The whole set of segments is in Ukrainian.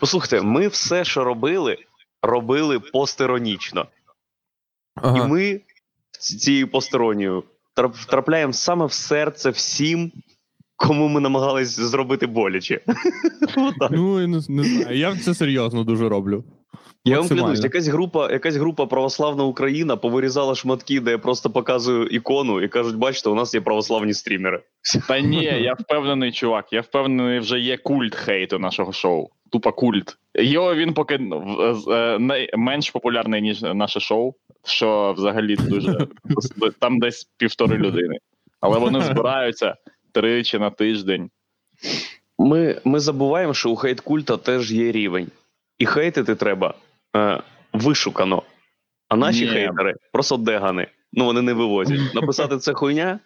Послухайте, ми все, що робили, робили постеронічно. Ага. І ми цією постеронію трап- втрапляємо саме в серце всім, кому ми намагались зробити боляче. Ну, я не, не знаю. Я це серйозно дуже роблю. Я вам клянусь, якась група, якась група Православна Україна повирізала шматки, де я просто показую ікону і кажуть: бачите, у нас є православні стрімери. Та ні, я впевнений, чувак. Я впевнений, вже є культ хейту нашого шоу. Тупо культ. Його він поки е, най- менш популярний, ніж наше шоу, що взагалі дуже там десь півтори людини. Але вони збираються тричі на тиждень. Ми, ми забуваємо, що у хейт-культа теж є рівень. І хейтити треба е, вишукано. А наші Ні. хейтери просто дегани. Ну вони не вивозять. Написати це хуйня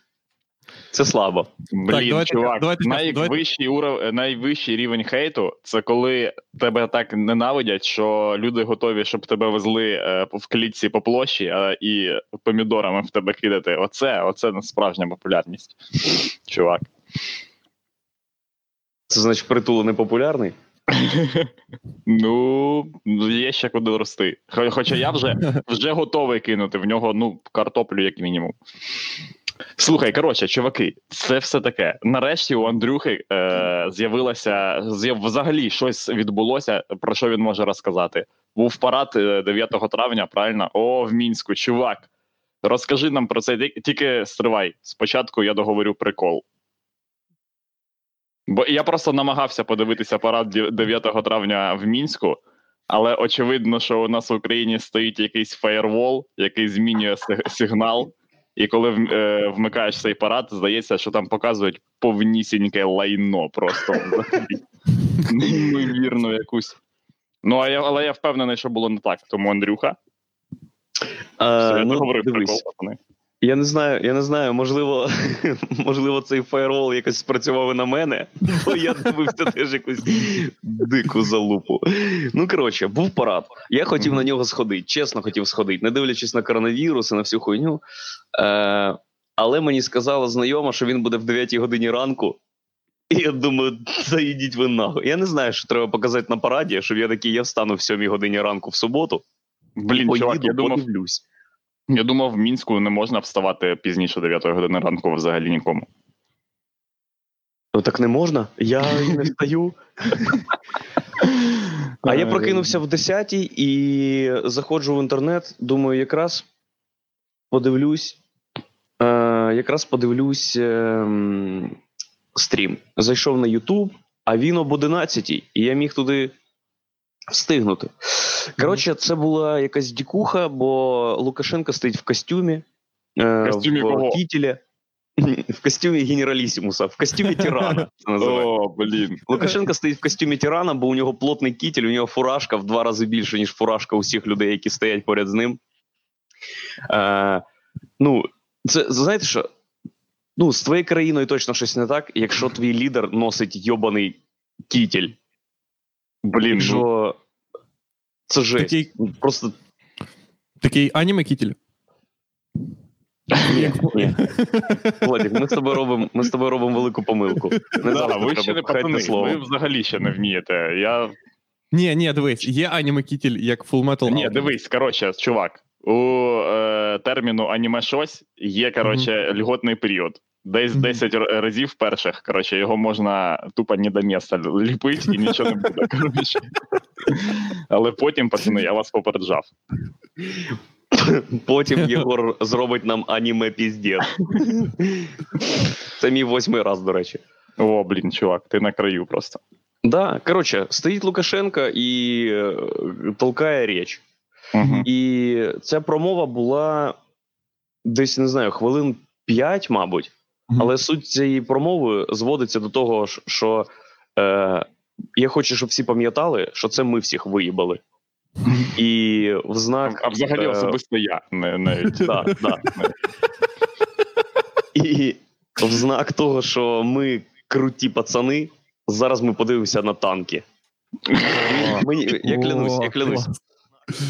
це слабо. Блін, давайте- чувак, давайте найвищий уров... найвищий рівень хейту це коли тебе так ненавидять, що люди готові, щоб тебе везли е, в клітці по площі е, і помідорами в тебе кидати. Оце, оце справжня популярність. Чувак. Це значить притул не популярний. Ну, є ще куди рости. Хоча я вже, вже готовий кинути в нього ну, картоплю, як мінімум. Слухай, коротше, чуваки, це все таке. Нарешті у Андрюхи е, з'явилося з'яв, взагалі щось відбулося, про що він може розказати. Був парад е, 9 травня, правильно? О, в мінську, чувак. Розкажи нам про це. Тільки стривай. Спочатку я договорю прикол. Бо я просто намагався подивитися парад 9 травня в мінську, але очевидно, що у нас в Україні стоїть якийсь фаєрвол, який змінює сигнал. І коли е, вмикаєш цей парад, здається, що там показують повнісіньке лайно просто взагалі. неймовірну якусь. Ну, а я, але я впевнений, що було не так. Тому Андрюха, Е, ну, договорив прикол. Я не знаю, я не знаю, можливо, можливо, цей фаєрвол якось спрацював і на мене, бо я дивився теж якусь дику залупу. Ну, коротше, був парад. Я хотів на нього сходити, чесно хотів сходити, не дивлячись на коронавірус і на всю хуйню. Е, але мені сказала знайома, що він буде в 9 годині ранку. І я думаю, заїдіть ви нахуй. Я не знаю, що треба показати на параді, щоб я такий, я встану в 7 годині ранку в суботу. Блін, поїду, чувак, я думав, подивлюсь. Я думав, в мінську не можна вставати пізніше 9 години ранку взагалі нікому. Ну так не можна. Я і не встаю. А я прокинувся в 10 і заходжу в інтернет. Думаю, якраз подивлюсь. Е, якраз подивлюсь е, стрім. Зайшов на YouTube, а він об 11 і я міг туди встигнути. Коротше, це була якась дікуха, бо Лукашенко стоїть в костюмі. е, В костюмі в кого? кітелі. В костюмі генералісімуса, в костюмі тирана. О, блін. Лукашенко стоїть в костюмі тирана, бо у нього плотний кітель, у нього фуражка в два рази більше, ніж фуражка усіх людей, які стоять поряд з ним. Е, ну, це знаєте що? Ну, з твоєю країною точно щось не так, якщо твій лідер носить йобаний кітель. Блін, ну, Що це жесть. Такий, Просто такий аніме кітель. ні, ні. Владик, ми з тобою робимо, ми з тобою робимо велику помилку. Не да, ви ще не пацани, слово. ви взагалі ще не вмієте. Я... Ні, ні, дивись, є аніме кітель як Full Metal Ні, дивись, коротше, чувак, у е, терміну аніме щось є, коротше, льготний період. Десь Мгм. 10 разів перших, коротше, його можна тупо не до місця ліпити і нічого не буде. Коротше. Але потім, пацани, я вас попереджав. Потім Єгор зробить нам аніме піздець. Це мій восьмий раз, до речі. О, блін, чувак, ти на краю просто. Да, коротше, стоїть Лукашенко і е, толкає річ. Угу. І ця промова була десь не знаю, хвилин 5, мабуть. Але суть цієї промови зводиться до того, що е, я хочу, щоб всі пам'ятали, що це ми всіх виїбали. І в знак. А взагалі е, особисто я не навіть. Да, да. І в знак того, що ми круті пацани, зараз ми подивимося на танки. Мені, я клянусь, я клянусь.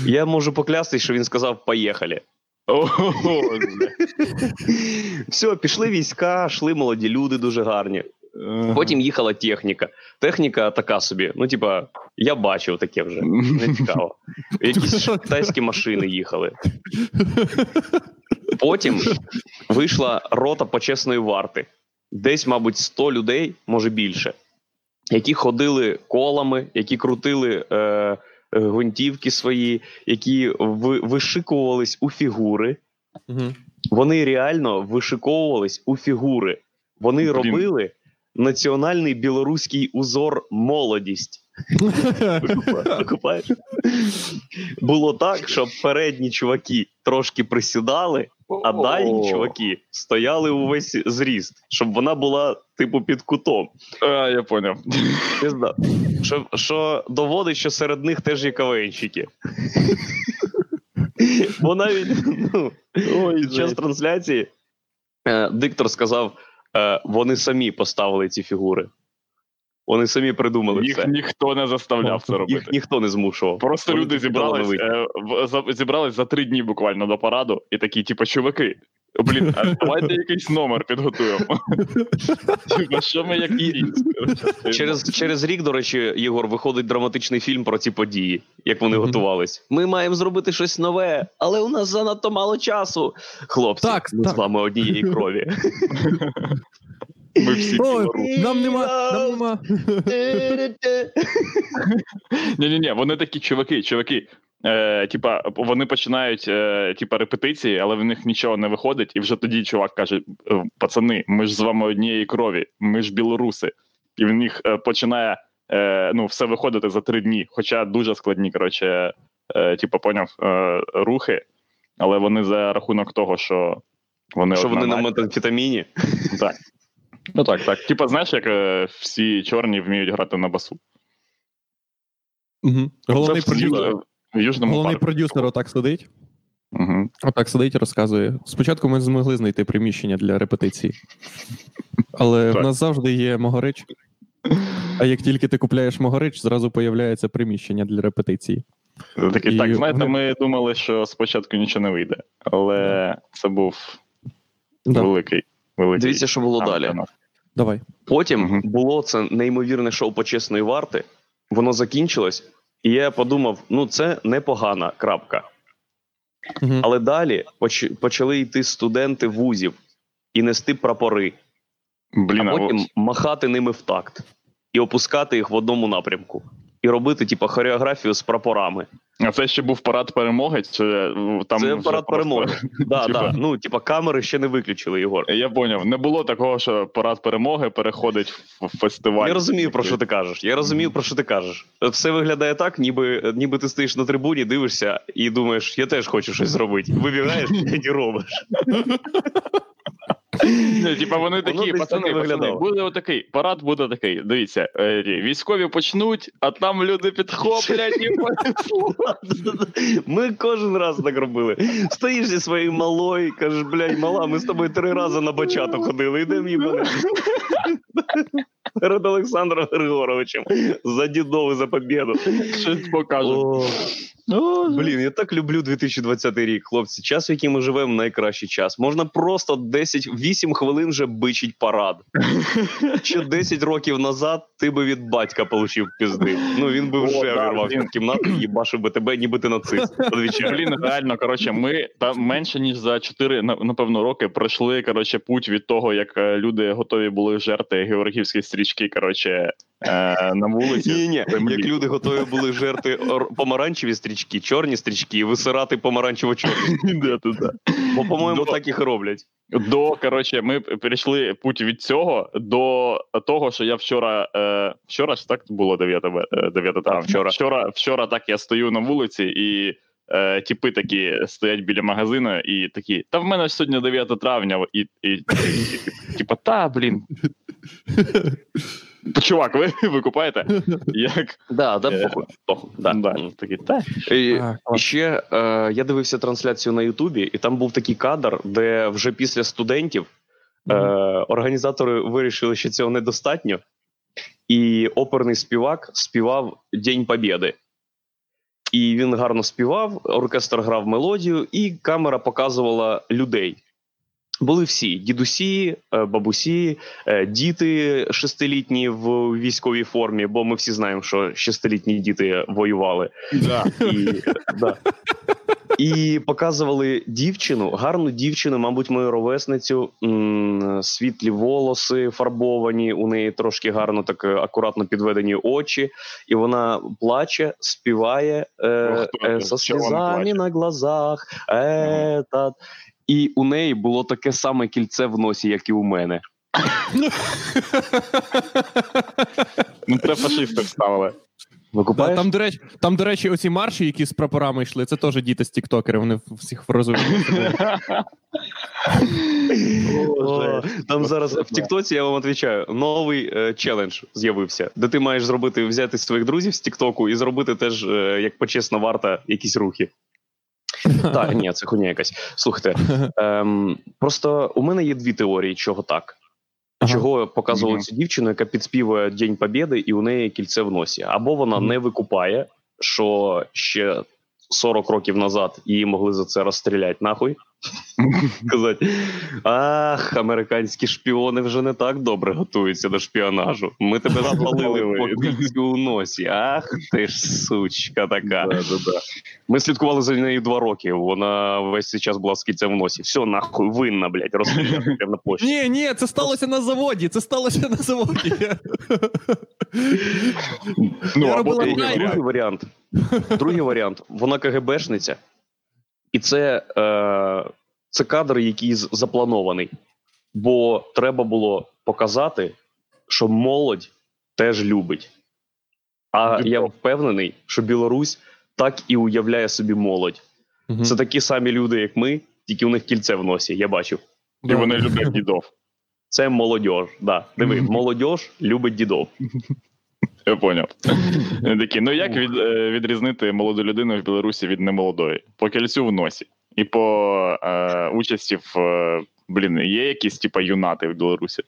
Я можу поклястись, що він сказав «поїхали». Все, пішли війська, йшли молоді люди дуже гарні. Потім їхала техніка. Техніка така собі. Ну, типа, я бачив таке вже. Не цікаво. Якісь китайські машини їхали. Потім вийшла рота почесної варти. Десь, мабуть, 100 людей, може більше, які ходили колами, які крутили е, гвинтівки свої, які ви, вишикувались у фігури. Угу. Вони реально вишиковувались у фігури. Вони Блін. робили національний білоруський узор молодість. Викупаєш? Було так, що передні чуваки трошки присідали, а дальні чуваки стояли увесь зріст, щоб вона була, типу, під кутом. А, я поняв. Що, що доводить, що серед них теж є КВНщики. Бо навіть ну, під час трансляції е, диктор сказав, е, вони самі поставили ці фігури. Вони самі придумали Їх це. ніхто не заставляв це робити. Їх ніхто не змушував. Просто Вони люди зібрались, е, в- за, зібрались за три дні буквально до параду, і такі, типу, чуваки, блін, а давайте якийсь номер підготуємо. Що ми як? Через, через рік, до речі, Єгор, виходить драматичний фільм про ці події, як вони готувались. Ми маємо зробити щось нове, але у нас занадто мало часу. Хлопці, Так, ми так. з вами однієї крові. Ми всі білоруси. нам нема, нам нема. Ні, ні, ні, вони такі чуваки, чуваки. Е, типа, вони починають е, типа, репетиції, але в них нічого не виходить, і вже тоді чувак каже: «Е, пацани, ми ж з вами однієї крові, ми ж білоруси. І в них е, починає е, ну, все виходити за три дні. Хоча дуже складні, коротше, е, типа, поняв, е, рухи, але вони за рахунок того, що вони Що одна вони на метамфетаміні? Так. Ну так, так. Типа, знаєш, як е, всі чорні вміють грати на басу. Мгм. Головний Це в Ю- продюсер. в Южному Головний парку. продюсер отак сидить. Угу. Отак сидить і розказує. Спочатку ми змогли знайти приміщення для репетиції, але Так. в нас завжди є могорич. А як тільки ти купляєш могорич, зразу появляється приміщення для репетиції. Такий, І так, знаєте, вони- ми думали, що спочатку нічого не вийде, але це був Да. великий. Великий Дивіться, що було далі. канал. Давай. Потім Мгм. було це неймовірне шоу почесної варти. Воно закінчилось, і я подумав: ну це непогана крапка. Мгм. Але далі поч- почали йти студенти вузів і нести прапори, Блін, а а потім от- махати ними в такт і опускати їх в одному напрямку. І робити, типу, хореографію з прапорами. а це ще був парад перемоги? Чи е, там це парад просто- перемоги. Да, да. Ну, типа, камери ще не виключили, Єгор. Я поняв, не було такого, що парад перемоги переходить в фестиваль. Я розумію, про що ти кажеш. Я розумію, про що ти кажеш. Все виглядає так, ніби, ніби ти стоїш на трибуні, дивишся і думаєш, я теж хочу щось зробити. Вибігаєш і робиш. Ні, типа вони такі, пацани, пацани, буде отакий, парад буде такий. Дивіться, е, військові почнуть, а там люди підхоплять і. Ми кожен раз так робили. Стоїш зі своєю малою, кажеш, блядь, мала, ми з тобою три рази на бачату ходили, йдемо їбане. Перед Олександром Григоровичем за дідов і за побіду. Щось покажуть. О, блін, я так люблю 2020 рік, хлопці. Час, в який ми живемо, найкращий час. Можна просто 10, 8 хвилин вже бичить парад. Ще 10 років назад ти би від батька получив пізди. Ну він би вже да, вирвався в кімнату і їбашив би тебе, ніби ти нацист. Блін, реально, коротше, ми там менше ніж за 4, на- напевно, роки пройшли коротше, путь від того, як е, люди готові були жерти георгівські стрічки, коротше, на вулиці. Ні, ні, як люди готові були жерти помаранчеві стрічки, чорні стрічки і висирати да, да. Бо, по-моєму, так їх і роблять. До коротше, ми перейшли путь від цього до того, що я вчора. Е, вчора ж так було 9, е, 9 травня. вчора. вчора. Вчора так я стою на вулиці і. Е, тіпи такі стоять біля магазину і такі, та в мене ж сьогодні 9 травня, і, і, і, і типа, та блін. Чувак, ви, ви купаєте? Як? Да, да, Е, похуй. похуй. Да. Да, такі, та. І, А, і ще е, я дивився трансляцію на Ютубі, і там був такий кадр, де вже після студентів е, організатори вирішили, що цього недостатньо, і оперний співак співав День Побєди. І він гарно співав, оркестр грав мелодію, і камера показувала людей. Були всі: дідусі, е, бабусі, е, діти шестилітні в військовій формі, бо ми всі знаємо, що шестилітні діти воювали. Да. І, да. і показували дівчину, гарну дівчину, мабуть, мою ровесницю, світлі волоси фарбовані, у неї трошки гарно так е, акуратно підведені очі, і вона плаче, співає е, е, со слізами на глазах. Е, та. І у неї було таке саме кільце в носі, як і у мене. Ну, це фашисти вставили. Да, там, до речі, там, до речі, оці марші, які з прапорами йшли, це теж діти з тіктокери, вони всіх розуміють. Там зараз в Тіктоці, я вам відповідаю, новий е, челендж з'явився, де ти маєш зробити, взяти своїх друзів з Тіктоку і зробити теж, е, як почесна варта, якісь рухи. Так, ні, це хуйня якась. Слухайте, ем, просто у мене є дві теорії, чого так. Чого показували Мгм. цю дівчину, яка підспівує День Побєди, і у неї кільце в носі. Або вона не викупає, що ще 40 років назад її могли за це розстріляти нахуй. Казати, ах, американські шпіони вже не так добре готуються до шпіонажу. Ми тебе запалили по кільцю у носі. Ах, ти ж сучка така. Ми слідкували за нею два роки. Вона весь цей час була з кільцем в носі. Все, нахуй, винна, блядь, розстріляти прямо на площі. Ні, ні, це сталося на заводі. Це сталося на заводі. Ну, Я або другий варіант. Другий варіант. Вона КГБшниця, це, е, це кадр, який запланований. Бо треба було показати, що молодь теж любить. А Любов. я впевнений, що Білорусь так і уявляє собі молодь. Мгм. Це такі самі люди, як ми, тільки у них кільце в носі. Я бачив. І вони люблять дідов. Це молодь. Да. Диви, молодь любить дідов. Я поняв. Такі, ну як від, е, відрізнити молоду людину в Білорусі від немолодої? По кільцю в носі. І по е, участі в. Е, блін, є якісь типа юнати в Білорусі?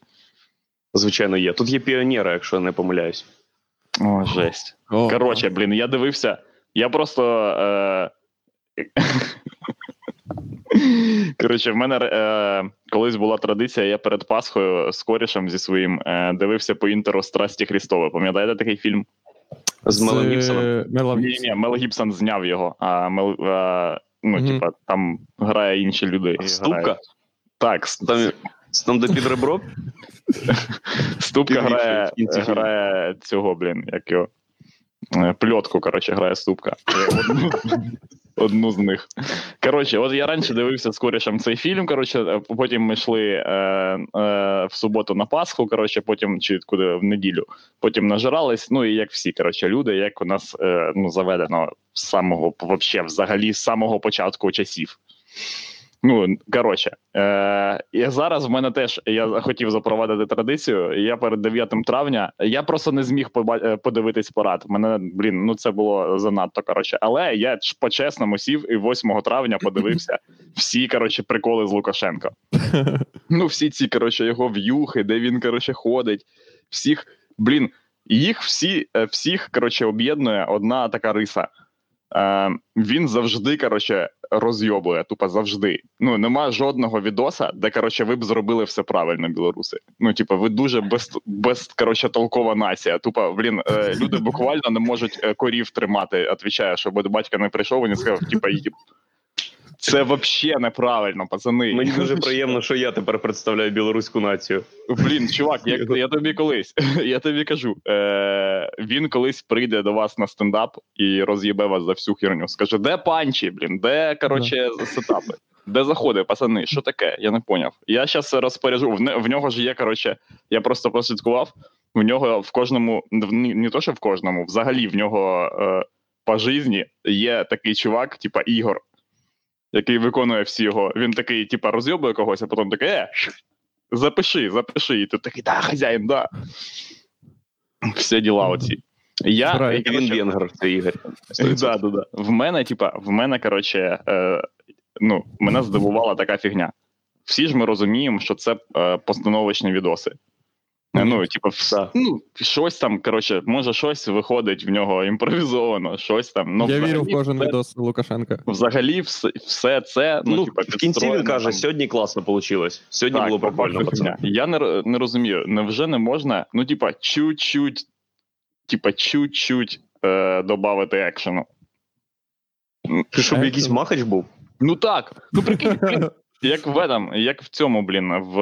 Звичайно, є. Тут є піонери, якщо я не помиляюсь. О, жесть. О, Коротше, блін, я дивився. Я просто. Е... Коротше, в мене е... колись була традиція, я перед Пасхою з корішем зі своїм е... дивився по інтеру Страсті Христове. Пам'ятаєте такий фільм? З Мелом Гібсоном. Ні, ні, Мел Гібсон зняв його, а Мел. Е... Ну, Мгм. типа, там грає інші люди. Ступка? Так, с- Там, там де під ребро? Ступка грає, грає цього, блін, як його. Е, Пльотку, коротше, грає ступка. Одну, одну з них. Коротше, от я раніше дивився з корішем цей фільм. Коротше, е, потім ми йшли е, е, в суботу на Пасху, коротше, потім чи куди в неділю. Потім нажирались. Ну і як всі, коротше, люди, як у нас е, ну, заведено з самого вообще, взагалі, з самого початку часів. Ну, коротше, е, і зараз в мене теж я хотів запровадити традицію. Я перед 9 травня я просто не зміг поба- е, подивитись парад. Мене блін, ну це було занадто. Коротше, але я ж по-чесному сів і 8 травня подивився всі коротше приколи з Лукашенко. Ну, всі ці коротше його в'юхи, де він коротше ходить. Всіх, блін, їх всі, е, всіх коротше об'єднує одна така риса. Е, він завжди, коротше, розйобує, тупо завжди. Ну, нема жодного відоса, де, коротше, ви б зробили все правильно, білоруси. Ну, типу, ви дуже без, без коротше, толкова нація. Тупо, блін, е, люди буквально не можуть е, корів тримати. Отвічає, що бо батько не прийшов, він сказав, типа. Це взагалі неправильно, пацани. Мені дуже приємно, що я тепер представляю білоруську націю. Блін, чувак, я, я тобі колись, я тобі кажу, е, він колись прийде до вас на стендап і роз'їбе вас за всю херню. Скаже, де панчі, блін, де коротше сетапи? Де заходи, пацани? Що таке? Я не поняв. Я зараз розпоряджу. В, не- в нього ж є, коротше, я просто прослідкував. В нього в кожному, в- ні, не то, що в кожному, взагалі в нього е, по житті є такий чувак, типа Ігор, який виконує всі його. Він такий, типа, розйобує когось, а потім такий, е, запиши, запиши. І ти такий, да, хазяїн, да. Всі діла оці. Я, І він венгер, це Ігор. Да, да, да. В мене, типа, в мене, коротше, е, ну, мене здивувала така фігня. Всі ж ми розуміємо, що це е, постановочні відоси. Ну, типу, вс- ну, щось там, коротше, може, щось виходить в нього імпровізовано, щось там. Ну, Я вірю в кожен все- відос Лукашенка. Взагалі, все, все це. Ну, Ну, типа, в кінці він каже, там. сьогодні класно вийшло. Сьогодні Так, було прикольно, пацани. Я не, не розумію, невже не можна, ну, типа, чуть-чуть, типа, чуть-чуть е, додати екшену. Щоб якийсь махач був? Ну так. Ну прикинь, як в этом, як в цьому, блін, в,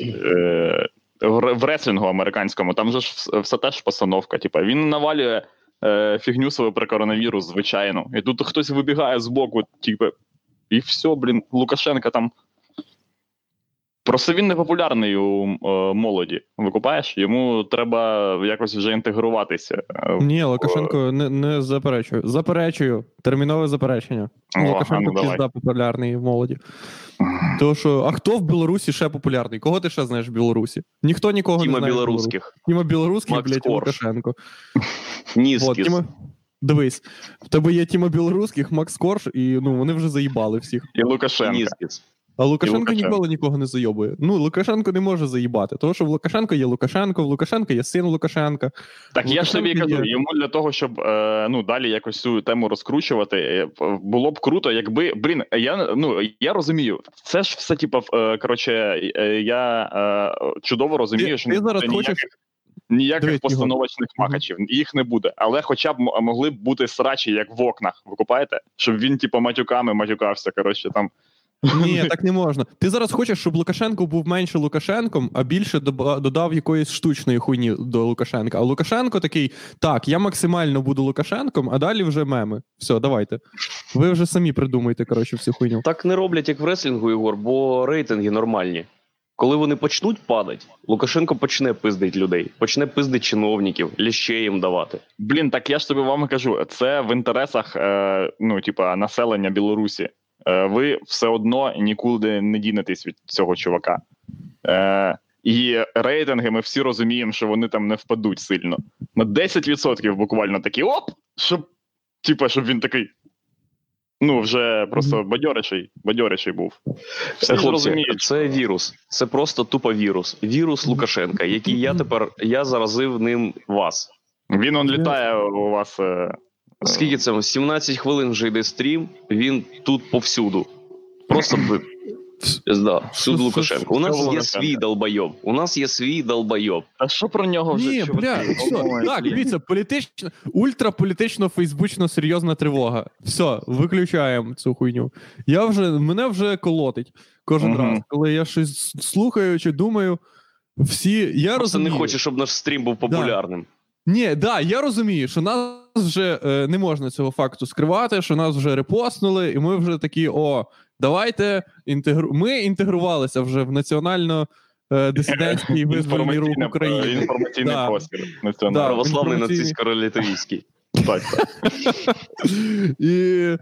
е, в реслінгу американському, там же ж вс- все теж постановка. Типа, він навалює е, фігню свою про коронавірус, звичайно. І тут хтось вибігає з боку, типу, і все, блін, Лукашенка там. Просто він не популярний у е, молоді. Викупаєш? Йому треба якось вже інтегруватися. Е, Ні, Лукашенко не, не заперечую. Заперечую. Термінове заперечення. О, ну Лукашенко давай. пізда популярний в молоді. То що, а хто в Білорусі ще популярний? Кого ти ще знаєш в Білорусі? Ніхто нікого Тіма не знає. білоруських. Тіма білоруський, Макс блядь, Корж. Лукашенко. От, Тіма... Дивись, в тебе є Тіма білоруських, Макс Корж, і ну вони вже заїбали всіх. І Лукашенка. Нізкіс. А Лукашенко, Лукашенко. ніколи нікого не зайобує. Ну, Лукашенко не може заїбати, тому що в Лукашенко є Лукашенко, в Лукашенка є син Лукашенка. Так я ж тобі кажу, є. йому для того, щоб е, ну далі якось цю тему розкручувати, е, було б круто, якби блін, я ну я розумію, це ж все типу, е, коротше, е, я е, чудово розумію, Ти- що ти зараз хочеш- ніяких, ніяких постановочних Мгм. махачів, їх не буде, але хоча б могли б бути срачі, як в окнах, ви купаєте? Щоб він, типу, матюками матюкався. Коротше, там Ні, так не можна. Ти зараз хочеш, щоб Лукашенко був менше Лукашенком, а більше додав якоїсь штучної хуйні до Лукашенка. А Лукашенко такий: так, я максимально буду Лукашенком, а далі вже меми. Все, давайте. Ви вже самі придумайте, коротше, всю хуйню. Так не роблять, як в реслінгу, Ігор, бо рейтинги нормальні. Коли вони почнуть падати, Лукашенко почне пиздить людей, почне пиздить чиновників, ліще їм давати. Блін, так я ж тобі вам кажу, це в інтересах е, ну, типа, населення Білорусі. Е, ви все одно нікуди не дінетесь від цього чувака. Е, і рейтинги ми всі розуміємо, що вони там не впадуть сильно. На 10% буквально такі оп! Щоб, типа, щоб він такий. Ну, вже просто бадьориший, бадьориший був. Всі ж Хлопці, це вірус. Це просто тупо вірус. Вірус Лукашенка, який я тепер я заразив ним вас. він он літає у вас. Е, Скільки це? 17 хвилин вже йде стрім, він тут повсюду. Просто б. Да, всюди Лукашенко. У нас є свій долбойоб. У нас є свій долбойоб. А що про нього вже Ні, бля, все, так, дивіться, політично, ультраполітично, фейсбучно серйозна тривога. Все, виключаємо цю хуйню. Я вже, мене вже колотить кожен Мгм. раз, коли я щось слухаю чи думаю. Всі, я Просто розумію. не хоче, щоб наш стрім був популярним. Ні, да, я розумію, що нас вже е, не можна цього факту скривати, що нас вже репостнули, і ми вже такі: о, давайте інтегру. Ми інтегрувалися вже в національно е, дисидентський визвольний рух України. Інформаційний Да. простір Да. Православний нацистсько-літовійський. Так, так. І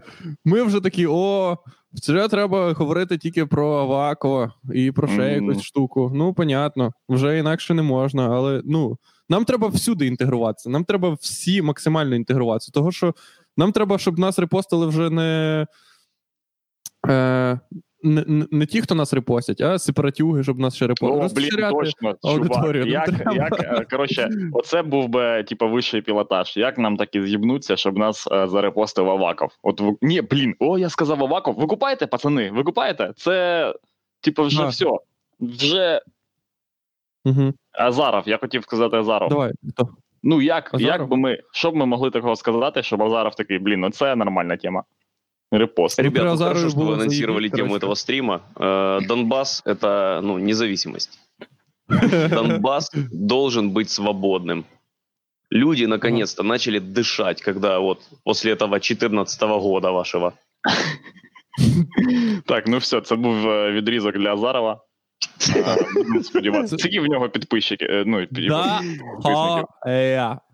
ми вже такі: о, вже треба говорити тільки про Авакова і про ще Мгм. якусь штуку. Ну, понятно, вже інакше не можна, але ну. Нам треба всюди інтегруватися. Нам треба всі максимально інтегруватися. Того, що нам треба, щоб нас репостили вже не. Е, не, не, ті, хто нас репостять, а сепаратюги, щоб нас ще репостили. О, блін, точно, аудиторію чувак. Як, треба. як, е, коротше, оце був би, типу, вищий пілотаж. Як нам так із'їбнуться, щоб нас е, зарепостив Аваков? От ні, блін, о, я сказав Аваков. Викупаєте, пацани? Викупаєте? Це, типу, вже Да. все. Вже Угу. Азаров, я хотів сказати Азаров. Давай. То. Ну як, Азаров? як би ми, що б ми могли такого сказати, щоб Азаров такий, блін, ну це нормальна тема. Репост. Ребят, Ребят, ну Азарову хорошо, что было вы анонсировали заебись, тему короче. этого стрима. Э, Донбасс — это ну, независимость. Донбасс должен быть свободным. Люди наконец-то начали дышать, когда вот после этого 14 года вашего. Так, ну все, це був е, відрізок для Азарова. Е, сподіватися. Скільки в нього підписчики? е, Ну, під- підписників?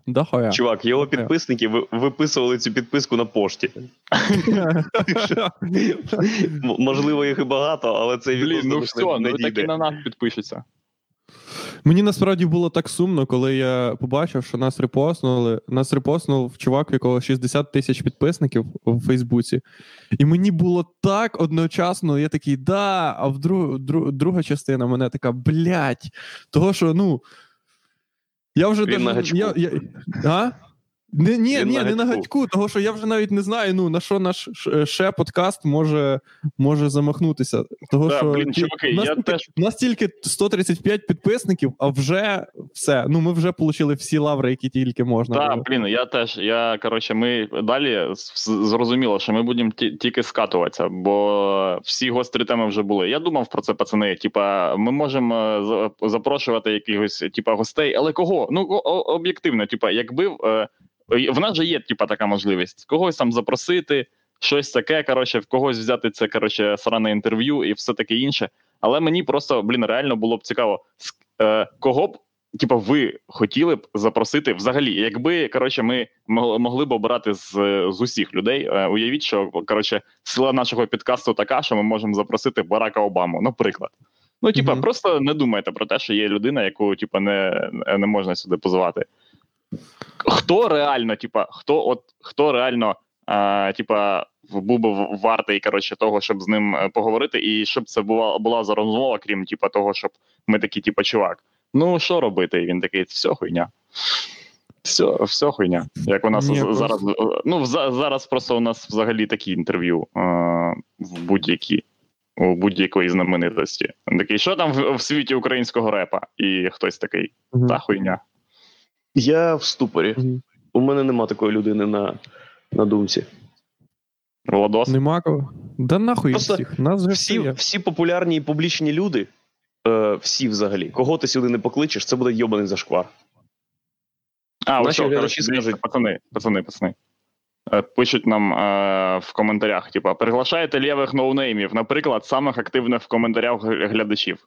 Да хоя. Чувак, його підписники виписували цю підписку на пошті. Можливо, їх і багато, але це Блін, відос ну все, ну так і на нас підпишуться. Мені насправді було так сумно, коли я побачив, що нас репостнули. Нас репостнув чувак, у якого 60 тисяч підписників у Фейсбуці. І мені було так одночасно, я такий, да, а в друг, друг, друга частина мене така, блядь. Того, що, ну. Я вже Він на даже, гачку. я, я, а? Не, ні, Він ні, на не на гачку, того що я вже навіть не знаю, ну на що наш ще подкаст може, може замахнутися. Того, Да, що блін, чуваки, у нас я тільки- теж- у нас тільки 135 підписників, а вже все. Ну, ми вже отримали всі лаври, які тільки можна. Так, було. блін, я теж. Я коротше, ми далі зрозуміло, що ми будемо тільки скатуватися, бо всі гострі теми вже були. Я думав про це, пацани. Типа, ми можемо е, запрошувати якихось типа гостей, але кого? Ну об'єктивно, типа, якби е, в нас же є типа така можливість когось там запросити, щось таке. Коротше, в когось взяти це коротше сране інтерв'ю і все таке інше. Але мені просто блін, реально було б цікаво, е, кого б типа, ви хотіли б запросити взагалі, якби коротше, ми могли б обирати з, з усіх людей. Е, уявіть, що коротше, сила нашого підкасту така, що ми можемо запросити Барака Обаму, наприклад. Ну, типа, Мгм. просто не думайте про те, що є людина, яку типа не, не можна сюди позивати. Хто реально, типа, хто от хто реально, а, типа, був би вартий коротше, того, щоб з ним е, поговорити, і щоб це була була за розмова, крім типа того, щоб ми такі, типа, чувак. Ну, що робити? І він такий, все хуйня. Все, все хуйня. Як у нас Ні, з- просто- зараз. е, Ну, за- зараз просто у нас взагалі такі інтерв'ю е, в будь-які. У будь-якої знаменитості. Він Такий, що там в, в світі українського репа? І хтось такий, та хуйня. Я в ступорі. Мгм. У мене нема такої людини на, на думці. Владос. Нема кого. Да нахуй Просто всіх. Нас вже Всі, всі. всі популярні і публічні люди, е, всі взагалі, кого ти сюди не покличеш, це буде йобаний зашквар. А, ось що, коротше, скажуть- пацани, пацани, пацани. Е, Пишуть нам е, в коментарях: типа, приглашаєте лівих ноунеймів, наприклад, самих активних в коментарях глядачів.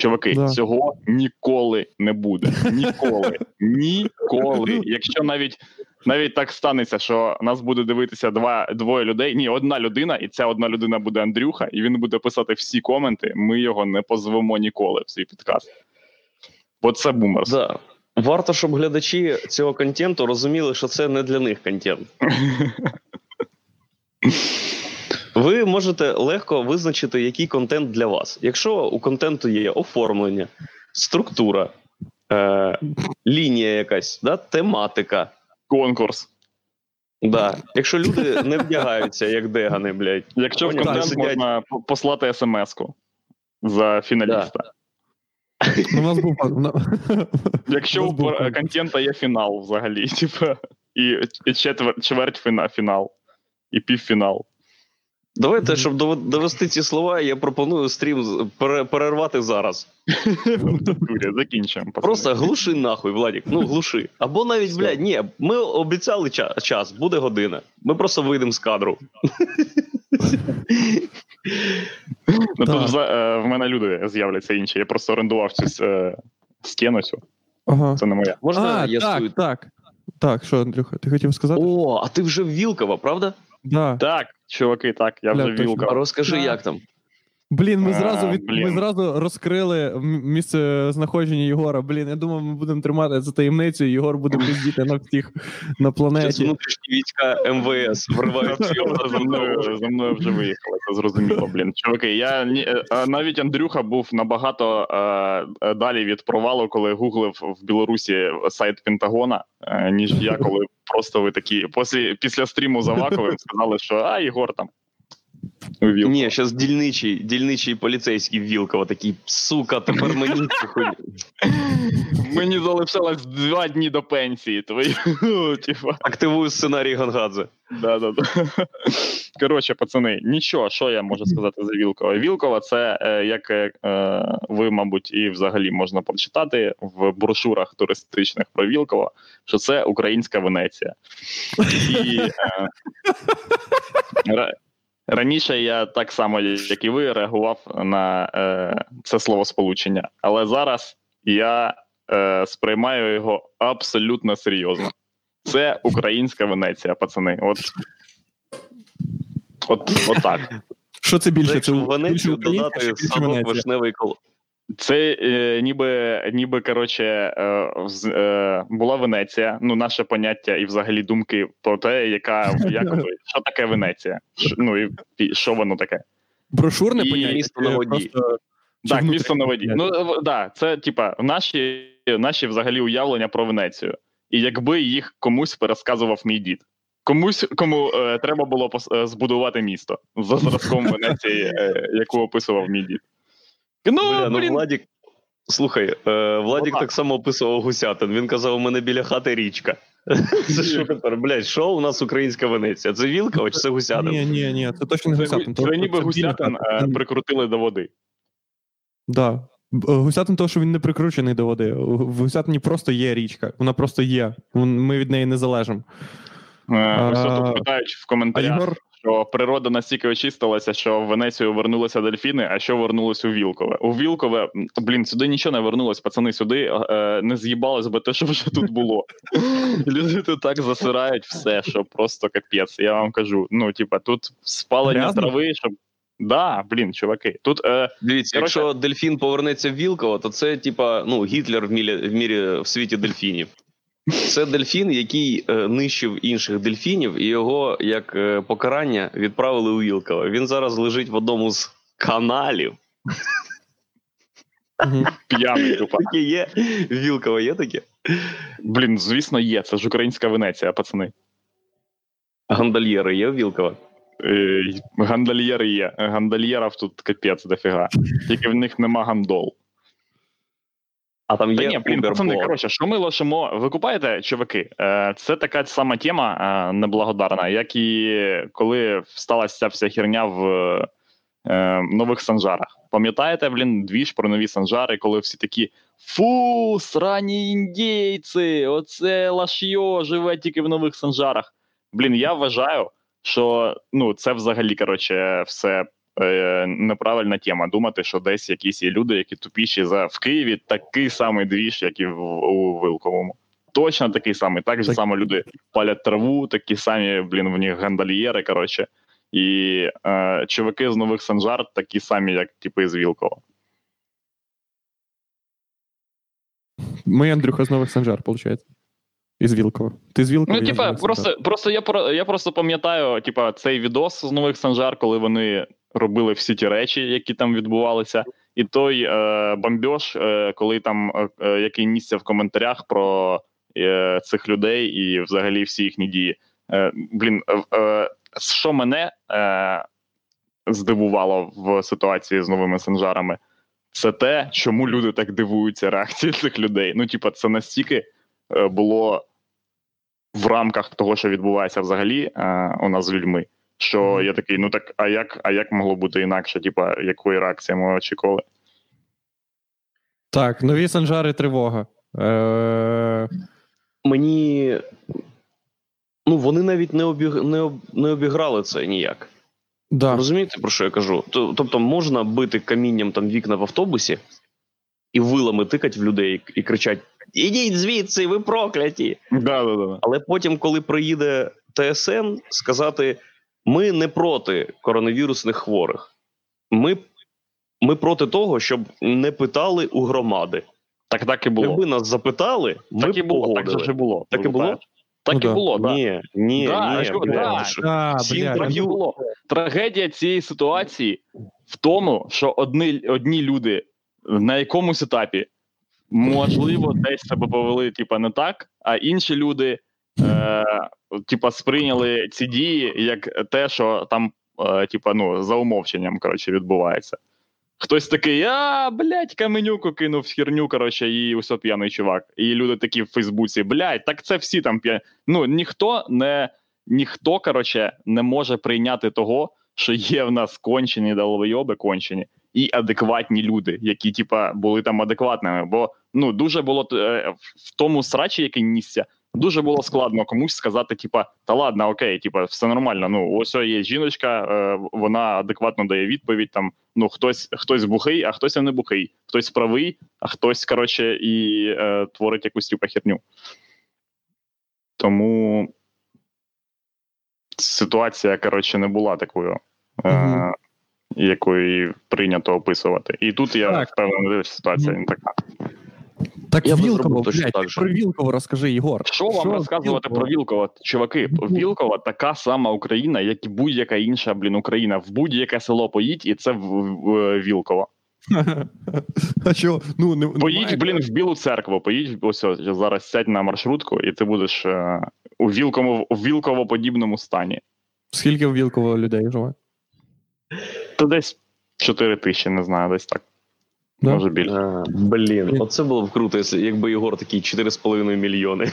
Чуваки, Да. цього ніколи не буде. Ніколи. Ніколи. Якщо навіть навіть так станеться, що нас буде дивитися два двоє людей, ні, одна людина, і ця одна людина буде Андрюха, і він буде писати всі коменти. Ми його не позвемо ніколи в свій підкаст. Бо це бумерс. Да. Варто, щоб глядачі цього контенту розуміли, що це не для них контент. Ви можете легко визначити, який контент для вас. Якщо у контенту є оформлення, структура, е, лінія якась, да, тематика. Конкурс. Да. Якщо люди не вдягаються, як дегани, блядь. Якщо в контент сидять. можна послати смс-ку за фіналіста. У нас був Якщо У контента є фінал взагалі, типа, і, і четвер, чверть фіна, фінал, і півфінал. Давайте, щоб довести ці слова, я пропоную стрім перервати зараз. Закінчуємо. Просто глуши нахуй, Владік. Ну глуши. Або навіть, блядь, ні, ми обіцяли час, буде година. Ми просто вийдемо з кадру. Ну, тут е, в мене люди з'являться інші. Я просто орендував цю е, стіну цю. Ага. Це не моя. Можна А, я так, так. Так, що, Андрюха, ти хотів сказати? О, а ти вже в Вілкова, правда? Да. Так, чуваки, так, я вже вілка. розкажи, як там. Блін, ми зразу від... блін. ми зразу розкрили місце знаходження Єгора. Блін, я думав, ми будемо тримати за таємницю, і Єгор буде пиздіти на всіх на Зараз планеті. внутрішні війська МВС вриваються. за мною, за мною вже виїхали, це зрозуміло, блін. Чуваки, я ні- е, навіть Андрюха був набагато е, е, далі від провалу, коли гуглив в Білорусі сайт Пентагона, е, ніж я, коли просто ви такі після, після стріму за Ваковим сказали, що а, Ігор там. У Ні, зараз дільничий, дільничий поліцейський Вілкова такий, сука, тепер мені хуй. Мені залишилось два дні до пенсії. Твої. Активую сценарій Гангадзе. Да, да, да. Коротше, пацани, нічого, що я можу сказати за Вілкова. Вілкова це, е, як е, е, ви, мабуть, і взагалі можна прочитати в брошурах туристичних про Вілкова, що це українська Венеція. І е, раніше я так само, як і ви, реагував на е, це словосполучення. Але зараз я е, сприймаю його абсолютно серйозно. Це українська Венеція, пацани. От, от, от так. Що це більше? Якщо Це Венецію більше додати вишневий коло. Це е, ніби ніби коротше е, е, була Венеція. Ну, наше поняття і взагалі думки про те, яка як, що таке Венеція. Ш, ну і, і що воно таке. Брошурне І поняття. місто на воді. просто- чи Так, місто на воді. Ну да, це типа наші, наші взагалі уявлення про Венецію. І якби їх комусь пересказував мій дід. Комусь, кому е, треба було пос- е, збудувати місто за зразком Венеції, е, яку описував мій дід. Ну, Бля, ну блін, Владік. Слухай, е, Владік так само описував гусятин. Він казав, у мене біля хати річка. Це що тепер? Блядь, що у нас українська Венеція? Це Вілкова чи це гусятин? Ні, ні, ні, це точно не гусятин. це, ніби гусятин е, прикрутили до води. Да. Е, Гусятин, того, що він не прикручений до води. В Гусятині просто є річка. Вона просто є. Ми від неї не залежимо. Е, А, тут питають в А коментарях, що природа настільки очистилася, що в Венецію вернулися дельфіни, а що вернулось у Вілкове. У Вілкове, блін, сюди нічого не вернулось, пацани, сюди е, не з'їбалось би те, що вже тут було. Люди тут так засирають все, що просто капець. Я вам кажу. Ну, типа, тут спалення Грязно? трави, щоб. Да, блін, чуваки. Тут е, Дивіться, якщо дельфін повернеться в Вілково, то це типа ну, Гітлер в мірі в світі дельфінів. Це дельфін, який е, нищив інших дельфінів, і його як е, покарання відправили у Вілково. Він зараз лежить в одному з каналів. П'яний, тупо. Таке є. Вілково є таке? Блін, звісно, є. Це ж українська Венеція, пацани. Гандальєри є в Вілково? Е, Гандальєри є. Гандальєрів тут капець дофіга. Тільки в них нема гандол. А там Та є ні, блін, пацани, коротше, що ми лишимо? Ви купаєте, чуваки? Е, Це така сама тема е, неблагодарна, як і коли сталася ця вся херня в е, нових санжарах. Пам'ятаєте, блін, двіж про нові санжари, коли всі такі фу, срані індійці, оце лашйо живе тільки в нових санжарах. Блін, я вважаю, що ну, це взагалі коротше, все е, неправильна тема. Думати, що десь якісь є люди, які тупіші за в Києві такий самий двіж, як і в, у Вилковому. Точно такий самий. Так же Так. само люди палять траву, такі самі, блін, в них гандальєри, коротше. І е, чуваки з нових санжар такі самі, як типи з Вілкова. Ми Андрюха з Нових Санжар, виходить. Із Вілкова. Ти з Вілкова? Ну, типа, просто, просто я про я просто пам'ятаю, типа, цей відос з нових санжар, коли вони робили всі ті речі, які там відбувалися, і той е, бомбьош, е, коли там е, е, який місце в коментарях про е, цих людей і взагалі всі їхні дії. Е, блін, е, е, що мене е, здивувало в ситуації з новими санжарами, це те, чому люди так дивуються реакції цих людей. Ну, типа, це настільки е, було в рамках того, що відбувається взагалі е, у нас з людьми. Що Мгм. я такий, ну так, а як, а як могло бути інакше? Типа, якої реакції ми очікували? Так, нові Санжари тривога. Е... Мені. Ну, вони навіть не, обіг... не, об... не обіграли це ніяк. Да. Розумієте, про що я кажу? Тобто можна бити камінням там вікна в автобусі і вилами тикать в людей і- і кричать: Ідіть звідси, ви прокляті! Да, да, да. Але потім, коли приїде ТСН, сказати: ми не проти коронавірусних хворих. Ми, ми проти того, щоб не питали у громади. Так так і було. Якби нас запитали, ми так і було, погодили. так же було. Так і було? Так Ну і да. було, так. Ні, ні, Да, ні, да. інтерв'ю- було. Трагедія цієї ситуації в тому, що одні, одні люди на якомусь етапі можливо десь себе повели, типа, не так, а інші люди, е, типа, сприйняли ці дії як те, що там, е, типа, ну, за умовченням, коротше, відбувається. Хтось такий, а, блядь, каменюку кинув в херню, коротше, і усе п'яний чувак. І люди такі в Фейсбуці, блядь, так це всі там п'яні. Ну, ніхто не ніхто, коротше, не може прийняти того, що є в нас кончені долбойоби кончені і адекватні люди, які, типа, були там адекватними. Бо ну дуже було е, в тому срачі, який нісся, дуже було складно комусь сказати, типа, та ладно, окей, типа, все нормально. Ну, ось є жіночка, е, вона адекватно дає відповідь. Там ну хтось хтось бухий, а хтось не бухий, хтось правий, а хтось, коротше, і е, творить якусь типа херню. Тому ситуація, коротше, не була такою. Мгм. Якої прийнято описувати. І тут я Так. впевнений, що ситуація не така. Так Я би Вілково, блядь, так про Вілково розкажи, Єгор. Що вам розказувати Вілково? про Вілкова? Чуваки, Вілкова така сама Україна, як і будь-яка інша, блін, Україна. В будь-яке село поїдь, і це в, в Вілково. А що? Ну, не, Поїдь, блін, в Білу церкву, поїдь, ось ось, зараз сядь на маршрутку, і ти будеш е, у Вілково, у Вілково-подібному стані. Скільки в Вілково людей живе? То десь 4 тисячі, не знаю, десь так. Да? Може більше. А, блін, оце було б круто, якби Єгор такий 4,5 мільйони.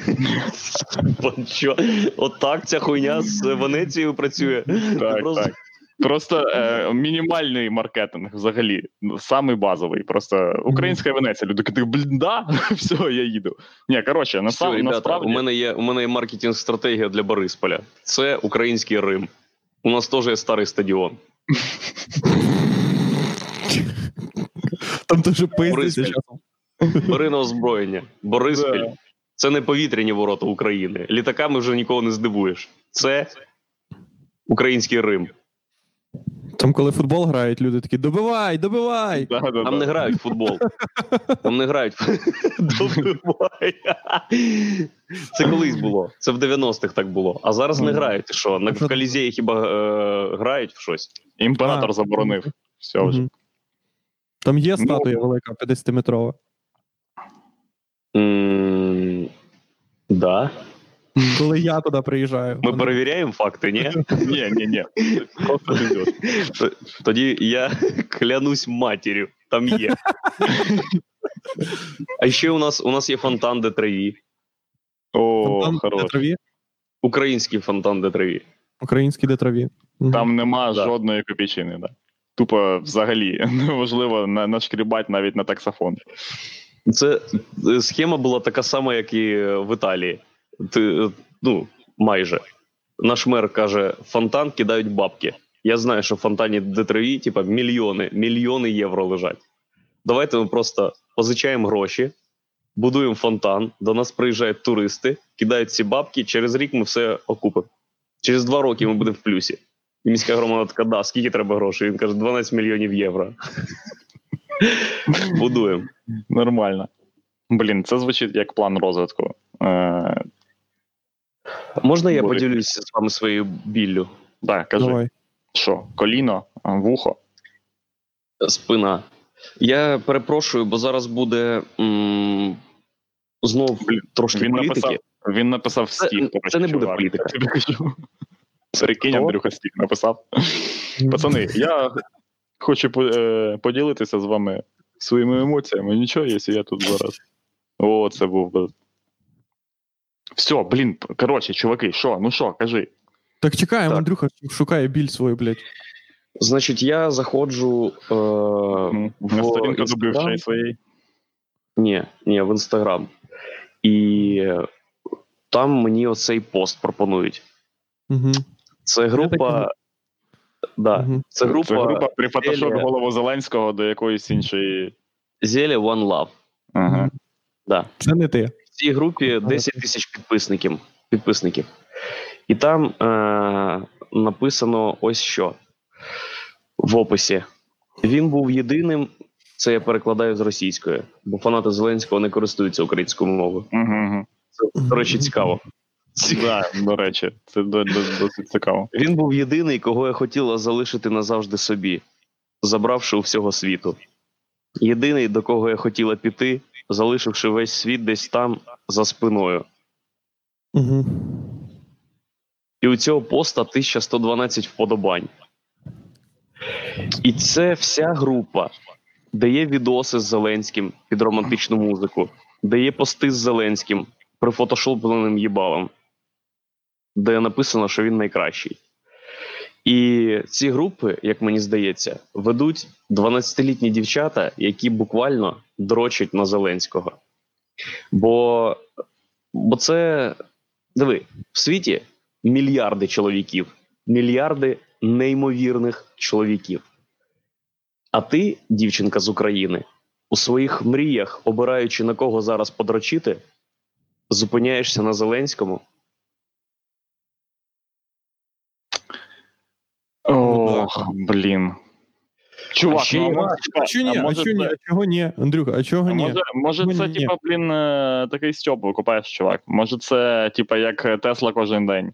Що? Отак ця хуйня з Венецією працює. Так, Просто- так. Просто е, мінімальний маркетинг взагалі, самий базовий. Просто українська Венеція. Люди такі, блін, да, все, я їду. Ні, коротше, Все, ребята, насправді. у мене є у мене є маркетинг-стратегія для Борисполя. Це український Рим. У нас теж є старий стадіон. Там дуже пиздиться Бориспіль. Бери на озброєння. Бориспіль Да. це не повітряні ворота України. Літаками вже нікого не здивуєш. Це український Рим. Там, коли футбол грають, люди такі: добивай, добивай! Да, да, Там да. не грають в футбол. Там не грають. в- Добивай. Це колись було. Це в 90-х так було. А зараз не грають. Що на в Колізеї хіба е, грають в щось? Імператор А. заборонив. Все вже. Там є Ну. статуя велика, 50-метрова. М, Да. Коли я туди приїжджаю. Ми Вони- перевіряємо факти, ні? Ні, ні, ні. Просто Тоді я клянусь матір'ю. Там є. А ще у нас у нас є фонтан де траві. О, Фонтан де хорош. траві. Український фонтан де траві. Український де траві. Там нема Да. жодної копійчини, да. Тупо взагалі неможливо нашкрібати навіть на таксофон. Це схема була така сама, як і в Італії. Ти, е, ну, майже. Наш мер каже: фонтан кидають бабки. Я знаю, що в фонтані де траві, типа, мільйони, мільйони євро лежать. Давайте ми просто позичаємо гроші, будуємо фонтан, до нас приїжджають туристи, кидають ці бабки, через рік ми все окупимо. Через два роки ми будемо в плюсі. І міська громада така, да, скільки треба грошей? Він каже, 12 мільйонів євро. Будуємо. Нормально. Блін, це звучить як план розвитку. Е, Можна я Бо- поділюся з вами своєю біллю? так, кажи, Давай. що, коліно, вухо. Спина. Я перепрошую, бо зараз буде м, знов трошки Він політики. написав, він написав Це- стіг. до це не буде чувак. політика. Я тобі кажу. Прикинь, Хто? Андрюха стіг написав. Пацани, я хочу по- е, поділитися з вами своїми емоціями. Нічого, якщо я тут зараз. О, це був би. Все, блін, коротше, чуваки, що? Ну що, кажи. Так чекаємо, Так. Андрюха шукає біль свою, блядь. Значить, я заходжу е, Ну, На в сторінку Instagram. добивши своєї. Ні, ні, в інстаграм. І там мені оцей пост пропонують. Угу. Це група. Да, Угу. це група, Це група при фотошоп Елія. голову Зеленського до якоїсь іншої. Зеля One Love. Ага. Да. Це не ти. Цій групі 10 тисяч підписників. підписників. І там е, написано ось що в описі. Він був єдиним, це я перекладаю з російської, бо фанати Зеленського не користуються українською мовою. Угу. Це, до речі, цікаво. Да, до речі, це до- до- досить цікаво. Він був єдиний, кого я хотіла залишити назавжди собі, забравши у всього світу. Єдиний, до кого я хотіла піти, залишивши весь світ десь там за спиною. Угу. І у цього поста 1112 вподобань. І це вся група, де є відоси з Зеленським під романтичну музику, де є пости з Зеленським прифотошопленим їбалом, де написано, що він найкращий. І ці групи, як мені здається, ведуть 12-літні дівчата, які буквально дрочать на Зеленського. Бо, бо це диви, в світі мільярди чоловіків, мільярди неймовірних чоловіків. А ти, дівчинка з України, у своїх мріях, обираючи на кого зараз подрочити, зупиняєшся на Зеленському. Ох, блін. Чувак, А ще ну, а, А ні? а А може ні? А чого ні? Андрюха, а чого А ні? може, може Чого це, ні? типа, блін, е, такий стьоп викупаєш, чувак. Може, це, типа, як Тесла кожен день.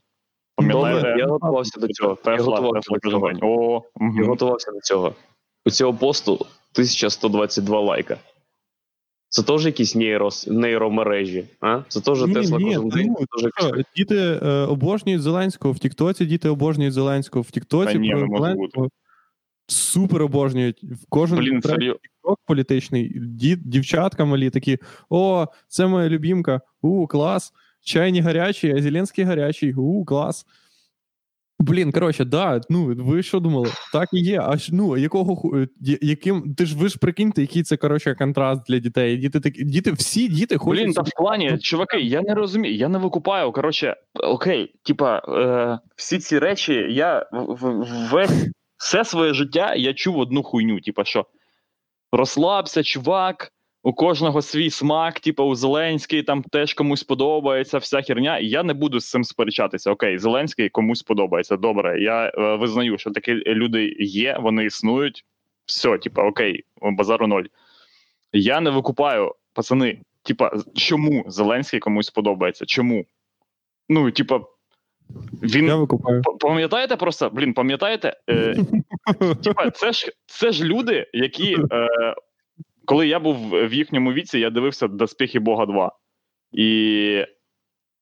Пам'ятаєте? Добре, я готувався до цього. Я Тесла, готувався Тесла до кожен цього. день. О, угу. Я готувався до цього. У цього посту 1122 лайка. Це теж якісь нейрос, нейромережі, а? Це теж Ні, Тесла ні, кожен та день. ну, теж Що, якось- Діти е, обожнюють Зеленського в Тіктоці, діти обожнюють Зеленського в Тіктоці. Та ні, не може Зеленського Супер обожнюють. В Кожен Блін, тікток політичний, дід, дівчатка малі такі: о, це моя любімка, у, клас. Чайні гарячі, а Зеленський гарячий, у, клас. Блін, коротше, да, ну ви що думали? Так і є. А ж, ну якого ху- е, яким ти ж ви ж прикиньте, який це коротше контраст для дітей. Діти такі, діти, всі діти хочуть. Блін, та в плані, чуваки, я не розумію, я не викупаю. Коротше, окей, типа, е, всі ці речі, я весь все своє життя я чув одну хуйню, типа, що розслабся, чувак, у кожного свій смак, типа у Зеленський там теж комусь подобається, вся херня. І я не буду з цим сперечатися. Окей, Зеленський комусь подобається. Добре, я е, визнаю, що такі люди є, вони існують. Все, типа, окей, базару ноль. Я не викупаю, пацани. Типа, чому Зеленський комусь подобається? Чому? Ну, типа, він Я викупаю. Пам'ятаєте просто, блін, пам'ятаєте? Е, типа, це ж це ж люди, які, е, коли я був в їхньому віці, я дивився Доспіхи Бога 2. І.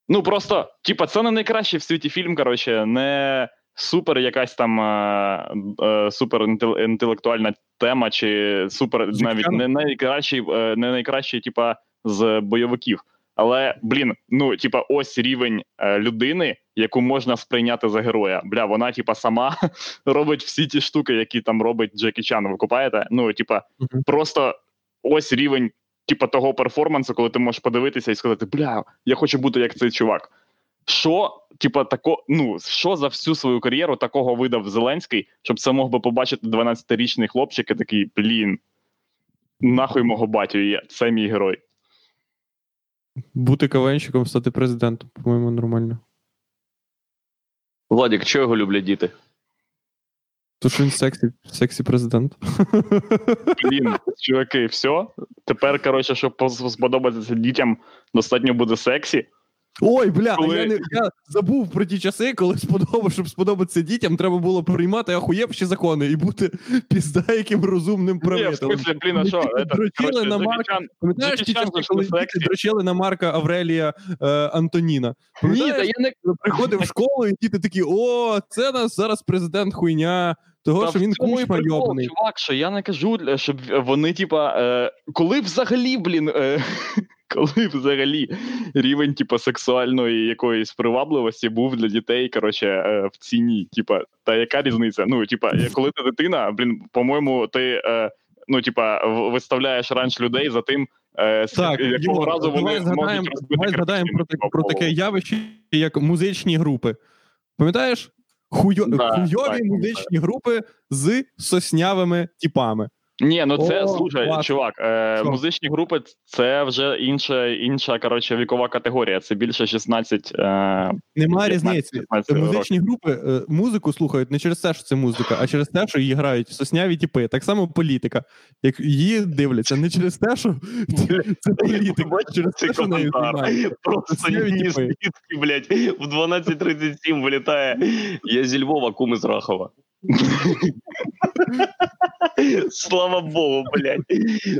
Ну просто, типа, це не найкращий в світі фільм, коротше, не супер якась там е, е, супер інтелектуальна тема, чи супер навіть не найкращий, е, не найкращий, типа, з бойовиків. Але, блін, ну, типа, ось рівень е, людини, яку можна сприйняти за героя. Бля, вона, типа, сама робить всі ті штуки, які там робить Джекі Чан. Ви купаєте? Ну, типа, Мгм. просто ось рівень, типа, того перформансу, коли ти можеш подивитися і сказати, бля, я хочу бути як цей чувак. Що, типа, тако, ну, що за всю свою кар'єру такого видав Зеленський, щоб це мог би побачити 12-річний хлопчик і такий, блін, нахуй мого батю є, це мій герой. Бути кавенщиком, стати президентом, по-моєму, нормально. Владік, чого його люблять діти? То що він сексі, сексі президент. Блін, чуваки, все. Тепер, коротше, щоб сподобатися дітям, достатньо буде сексі. Ой, бля, Коли- я, не, я забув про ті часи, коли сподобав, щоб сподобатися дітям, треба було приймати ахуєвші закони і бути пізда яким розумним правителем. блін, а що? Дрочили на Марка. Пам'ятаєш ті часи, коли діти дрочили на Марка Аврелія е, Антоніна? Ні, та я не приходив в школу, і діти такі: о, це нас зараз президент хуйня, того, Та що він кучма прикол, йобаний. Чувак, що я не кажу, щоб вони, типа, е, коли взагалі, блін, е, коли взагалі рівень, типа, сексуальної якоїсь привабливості був для дітей, коротше, е, в ціні. Типа, та яка різниця? Ну, типа, коли ти дитина, блін, по-моєму, ти. Е, Ну, типа, виставляєш ранж людей за тим, е, Так, якого разу вони давай згадаємо, давай згадаємо про, таке, про таке явище, як музичні групи. Пам'ятаєш? Хуйо... Да, Хуйові так, музичні групи з соснявими типами. Ні, ну це О, слушай, класно. чувак. Е, музичні групи це вже інша, інша коротше, вікова категорія. Це більше 16. Е, Немає 15, різниці. 15 Музичні групи е, музику слухають не через те, що це музика, а через те, що її грають сосняві типи. Так само політика. Як її дивляться не через те, що це політика, а через те, що нею. Просто Сосняві ні типи. звідки, блядь, в 12.37 вилітає. Я зі Львова, кум із Рахова. Слава Богу, блядь.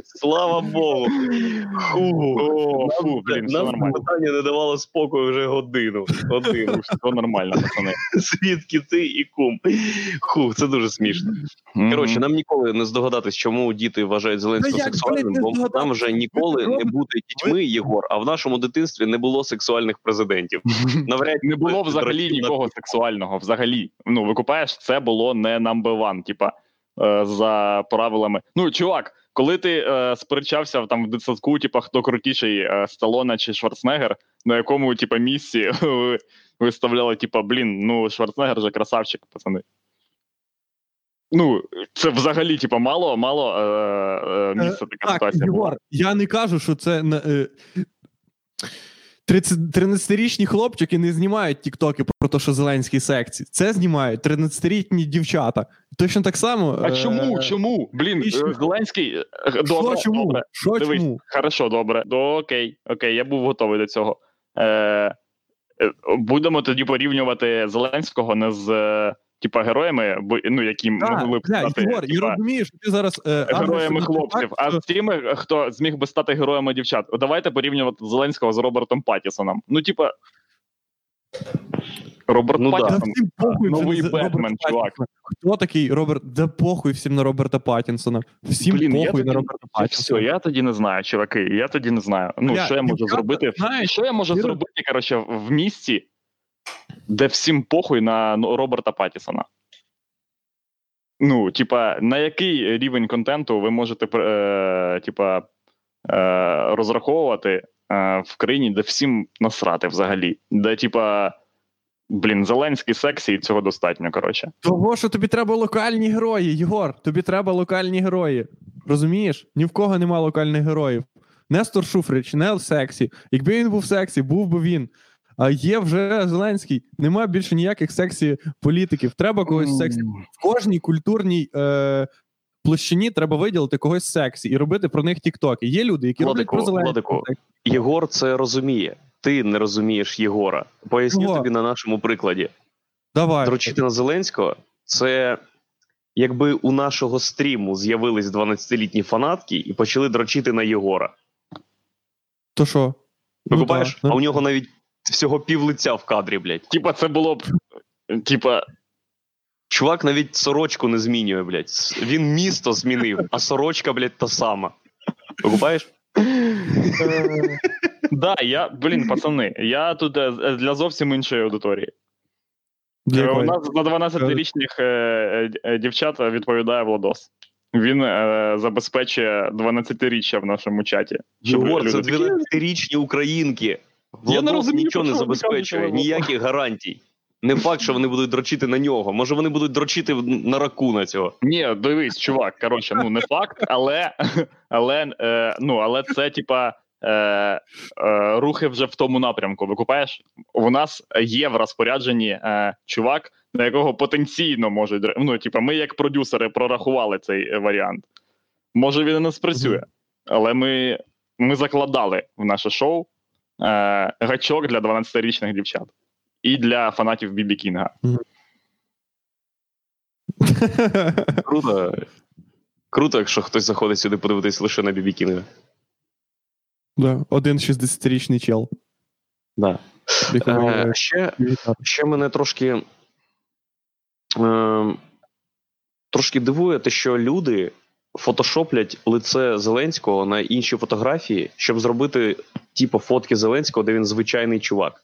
Слава Богу. Фу. О, фу, блін, все Нам нормально. питання не давало спокою вже годину. Годину. Все нормально, пацани. Звідки ти і кум? Фу, це дуже смішно. Коротше, нам ніколи не здогадатись, чому діти вважають Зеленського Та як, сексуальним, блядь, не бо здогадатись? нам вже ніколи не бути дітьми, Єгор, а в нашому дитинстві не було сексуальних президентів. Навряд Не було взагалі нікого сексуального. Взагалі. Ну, викупаєш, це було не number one, типа, е, за правилами. Ну, чувак, коли ти е, сперечався там в дитсадку, типа, хто крутіший, е, Сталона чи Шварценеггер, на якому, типа, місці ви виставляли, типа, блін, ну, Шварценеггер же красавчик, пацани. Ну, це взагалі, типа, мало, мало е, е, місця така Так, ситуація. Єгор, я не кажу, що це. Не, е, 30 13-річні хлопчики не знімають тіктоки про те, що Зеленський секції. Це знімають 13-річні дівчата. Точно так само. А е, чому? Чому? Блін, е, Зеленський. е, Добре, Що чому? добре. Що Дивись, чому? Хорошо, добре. До, окей, окей, я був готовий до цього. Е, е, будемо тоді порівнювати Зеленського не з е, типа героями, бо ну які Так, могли б бля, стати Ігор, я типа, розумію, що ти зараз е, героями хлопців, факт, а що- з тими, хто зміг би стати героями дівчат. Давайте порівнювати Зеленського з Робертом Паттісоном. Ну, типа. Роберт Ну да. Паттісон. всім похуй Новий Бетмен, чувак. Хто такий Роберт? Да похуй всім на Роберта Паттінсона. Всім Блін, похуй тоді- на Роберта Все, я тоді не знаю, чуваки. Я тоді не знаю. Ну, Бля, що я можу зробити? знають, що я можу зробити, коротше, в місті, де всім похуй на ну, Роберта Паттісона? Ну, типа, на який рівень контенту ви можете е, типа, е, розраховувати е, в країні, де всім насрати взагалі? Де, типа, блін, Зеленський сексі, і цього достатньо, коротше. Того, що тобі треба локальні герої, Єгор. Тобі треба локальні герої. Розумієш? Ні в кого нема локальних героїв. Нестор Шуфрич, не сексі. Якби він був сексі, був би він. А є вже Зеленський. Нема більше ніяких сексі політиків. Треба когось сексі. В кожній культурній е, площині треба виділити когось сексі і робити про них тіктоки. Є люди, які Владику, роблять про Зеленського. Владику. Єгор це розуміє. Ти не розумієш Єгора. Поясню Чого? тобі на нашому прикладі. Давай. Дрочити на Зеленського це якби у нашого стріму з'явились 12-літні фанатки і почали дрочити на Єгора. То що? Викупаєш? да. А у нього навіть всього пів лиця в кадрі, блядь. Типа, це було б. Типа, Чувак навіть сорочку не змінює, блядь. Він місто змінив, а сорочка, блядь, та сама. Викупаєш? да, я, блін, пацани, я тут е, для зовсім іншої аудиторії. Е, У нас на 12-річних е, е, е, дівчат відповідає Владос. Він е, забезпечує 12-річчя в нашому чаті. Єгор, це 12-річні українки. Владос розумію, нічого не забезпечує, ніяких гарантій. Не факт, що вони будуть дрочити на нього. Може, вони будуть дрочити на ракуна цього. Ні, дивись, чувак, коротше, ну не факт, але, але, е, ну, але це, типа, е, е, рухи вже в тому напрямку. Викупаєш? У нас є в розпорядженні е, чувак, на якого потенційно можуть. Ну, типа, ми, як продюсери, прорахували цей варіант. Може, він і не спрацює, але ми, ми закладали в наше шоу е, гачок для 12-річних дівчат. І для фанатів Бібі Кінга. Круто. Круто, якщо хтось заходить сюди подивитись лише на Бібі Кінга. Да, один 60-річний чел. Да. Е, ще, ще мене трошки. Е, трошки дивує те, що люди фотошоплять лице Зеленського на інші фотографії, щоб зробити типу фотки Зеленського, де він звичайний чувак.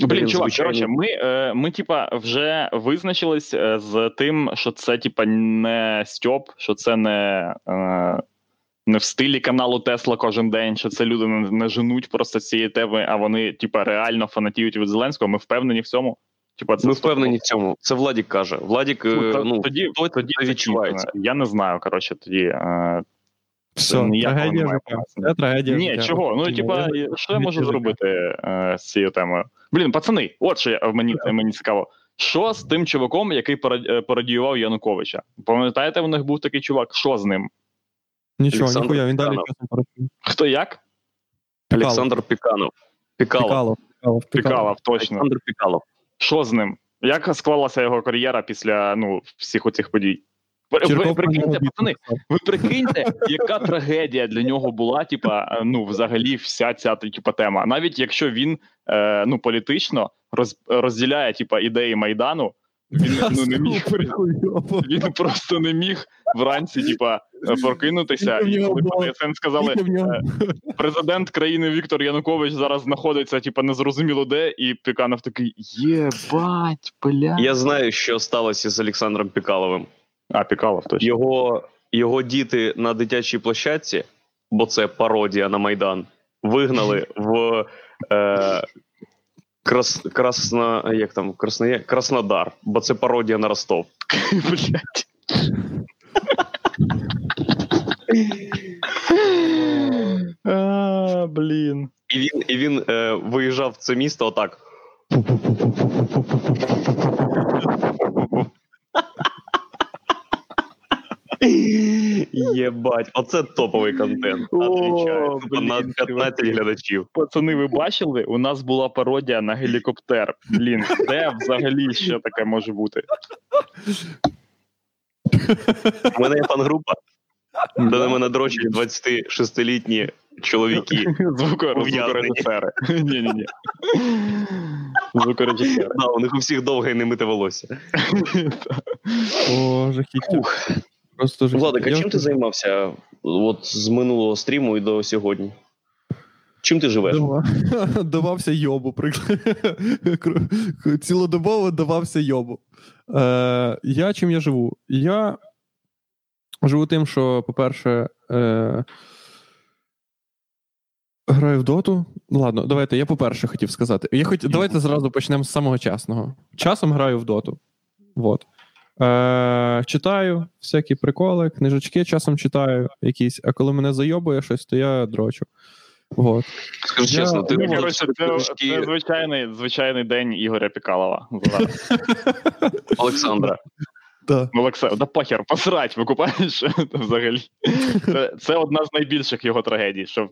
Блін, чувак, звичайний. коротше, ми, е, ми, типа, вже визначились е, з тим, що це, типа, не Стьоп, що це не, е, не в стилі каналу Тесла кожен день, що це люди не, не женуть просто з цієї теми, а вони, типа, реально фанатіють від Зеленського. Ми впевнені в цьому. Типа, це Ми впевнені в цьому. Це Владік каже. Владік, е, Ну, ну, тоді, то- тоді це відчувається. Я не знаю, коротше, тоді. Е, Все, трагедія життя. Це трагедія Ні, життя. чого? Ну, типа, що я можу зробити е, з цією темою? Блін, пацани, от що я, мені, мені цікаво. Що з тим чуваком, який е, пародіював Януковича? Пам'ятаєте, у них був такий чувак? Що з ним? Нічого, Олександр ніхуя, він далі часом працює. Хто як? Пікалов. Олександр Піканов. Пікалов. Пікалов. Пікалов. Пікалов, точно. Олександр Пікалов. Що з ним? Як склалася його кар'єра після ну, всіх оцих подій? Ви, прикиньте, пацани, ви прикиньте, яка трагедія для нього була, типа, е, ну, взагалі, вся ця типа, тема. Навіть якщо він е, ну, політично роз, розділяє типа, ідеї Майдану, він ну, не міг. Він просто не міг вранці, типа, е, прокинутися, і коли по сказали, е, президент країни Віктор Янукович зараз знаходиться, типа, незрозуміло де, і Піканов такий єбать, бля. Я знаю, що сталося з Олександром Пікаловим. А, Пікалов, точно. Його, його діти на дитячій площадці, бо це пародія на Майдан, вигнали в е, крас, красно, як там, Красноє, Краснодар, бо це пародія на Ростов. Блять. А, блін. і він, і він е, виїжджав в це місто отак. Єбать, оце топовий контент. О, Отвічаю. На 15 глядачів. Пацани, ви бачили? У нас була пародія на гелікоптер. Блін, де взагалі ще таке може бути? У мене є фан-група, де на мене дрочать 26-літні чоловіки. Звукорежисери. Ні-ні-ні. Звукорежисери. Да, у них у всіх довге і немите волосся. О, жахіття. Просто. Владик, а чим ти займався от з минулого стріму і до сьогодні? Чим ти живеш? Дава- Давався йобу, приклад. Цілодобово давався йобу. Е, я чим я живу? Я живу тим, що, по-перше, е, граю в доту. Ладно, давайте, я по-перше хотів сказати. Я хоч... Давайте зразу почнемо з самого чесного. Часом граю в доту. Вот. Е, читаю всякі приколи, книжечки часом читаю якісь, а коли мене зайобує щось, то я дрочу. Вот. Скажи Я- чесно, ти ну, Ну, коротше, це, книжки це звичайний, звичайний день Ігоря Пікалова. Олександра. Да. Ну, Олексе, да похер, посрать, викупаєш взагалі. Це, це одна з найбільших його трагедій. Що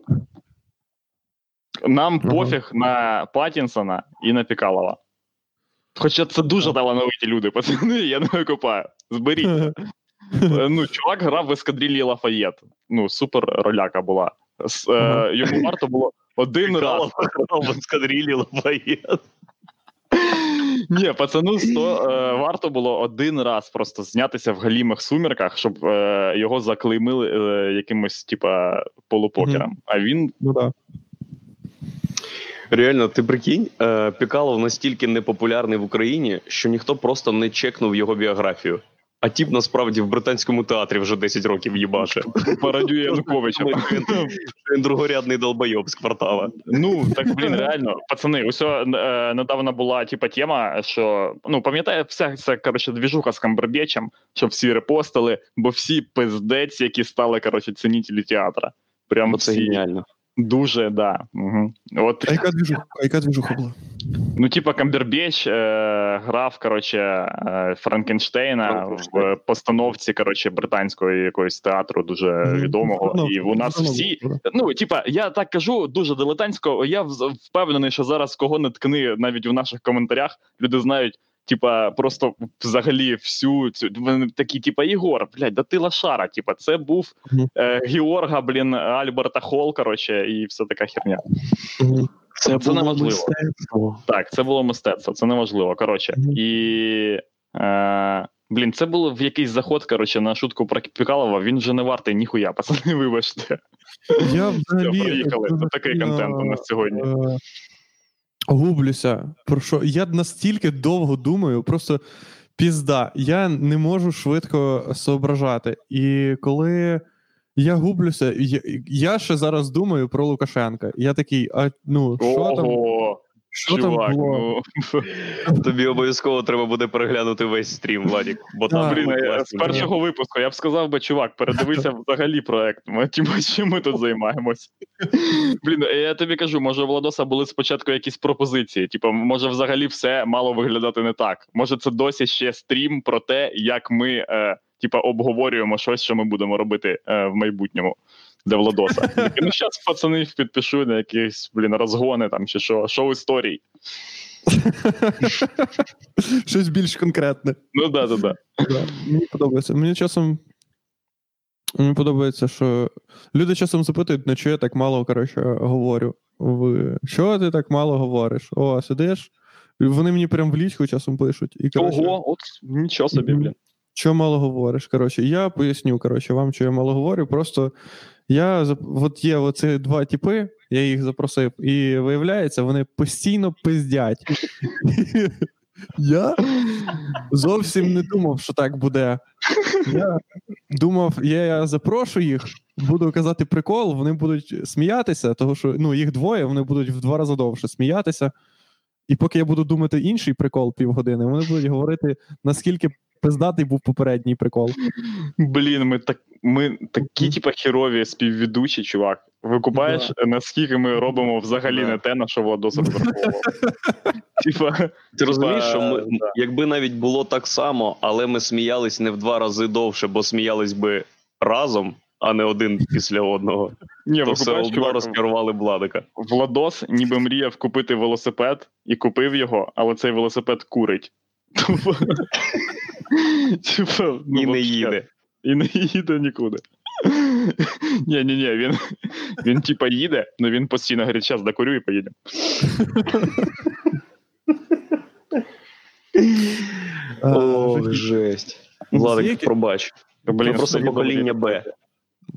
нам пофіг на Паттінсона і на Пікалова. Хоча це дуже талановиті люди, пацани, я не викупаю. Зберіть. Е, Ну, чувак грав в ескадрилі Лафаєт. Ну, супер роляка була. С- е, Йому варто було один раз. Грав в ескадрилі Лафаєт. Ні, пацану 100, е, варто було один раз просто знятися в галімих сумірках, щоб е, його заклеймили е, якимось, типа, полупокером. А він Ну да. Реально, ти прикинь, е, Пікалов настільки непопулярний в Україні, що ніхто просто не чекнув його біографію. А тіп насправді в британському театрі вже 10 років їбаше. пародює Януковича. Другорядний долбойоб з квартала. Ну так блін, реально, пацани, ось е, недавно була типа тема, що ну пам'ятає, вся ця коротше двіжуха з Камбербечем, що всі репостили, бо всі пиздець, які стали коротше цінітелі театра. Прям Оце всі геніально. Дуже, да. Угу. От А яка двіжуха? А яка двіжуха була? Ну, типа, Камбербеч е, грав, коротше, е, Франкенштейна Франкенштейн. в постановці, коротше, британської якогось театру дуже Мгм. відомого. Ну, І у нас ну, всі. ну, Ну, типа, я так кажу дуже дилетантсько. Я впевнений, що зараз кого не ткни, навіть в наших коментарях люди знають. Типа, просто взагалі всю цю вони такі, типа, Єгор, блядь, да ти лошара. Типа, це був е, Георга, блін, Альберта Хол, коротше, і все така херня. Це, це неможливо. мистецтво. Так, це було мистецтво, це неможливо. Коротше, і. Е, блін, це було в якийсь заход, коротше, на шутку про Пікалова. Він вже не вартий ніхуя, пацани, вибачте. Я взагалі приїхали. дуже Це такий контент у нас сьогодні. Гублюся. Про що? Я настільки довго думаю, просто пізда. Я не можу швидко соображати. І коли я гублюся, я, я ще зараз думаю про Лукашенка. Я такий, а ну, що там? Що чувак, там було? ну Тобі обов'язково треба буде переглянути весь стрім, Владік. Бо там блін, з першого випуску я б сказав би, чувак, передивися взагалі проект. Ми чим, ми тут займаємось? Блін, е, я тобі кажу, може, у Владоса були спочатку якісь пропозиції. Типу, може, взагалі все мало виглядати не так. Може, це досі ще стрім про те, як ми е, типа, обговорюємо щось, що ми будемо робити е, в майбутньому для Владоса. Ну, зараз пацани підпишу на якісь блін розгони там чи що, шоу історій. Щось більш конкретне. Ну да, да, да. Мені подобається. Мені часом. Мені подобається, що люди часом запитують, на що я так мало коротше, говорю. Ви що ти так мало говориш? О, сидиш? Вони мені прям в лічку часом пишуть. І, коротше, Ого, от нічого собі, блін. Що мало говориш? Коротше, я поясню, коротше, вам, що я мало говорю. Просто я от є оці два типи, я їх запросив, і виявляється, вони постійно пиздять. Я зовсім не думав, що так буде. Я думав, я запрошу їх, буду казати прикол, вони будуть сміятися, тому що ну, їх двоє, вони будуть в два рази довше сміятися. І поки я буду думати інший прикол півгодини, вони будуть говорити, наскільки пиздатий був попередній прикол. Блін, ми так ми такі, типа, херові співведучі, чувак. Викупаєш, наскільки ми робимо взагалі Да. не те, на що Владос розраховував. Типа, Ти розумієш, що ми, да. якби навіть було так само, але ми сміялись не в два рази довше, бо сміялись би разом, а не один після одного, ні, то все одно чувак, розкерували Владика. Владос ніби мріяв купити велосипед і купив його, але цей велосипед курить. Тупо. Типа, ну, І не вообще. їде. І не їде нікуди. Ні, ні, ні, він, він типа їде, але він постійно говорить, зараз докурю і поїдемо. О, жесть. Ну, Владик, пробач. Блін, просто покоління. Б.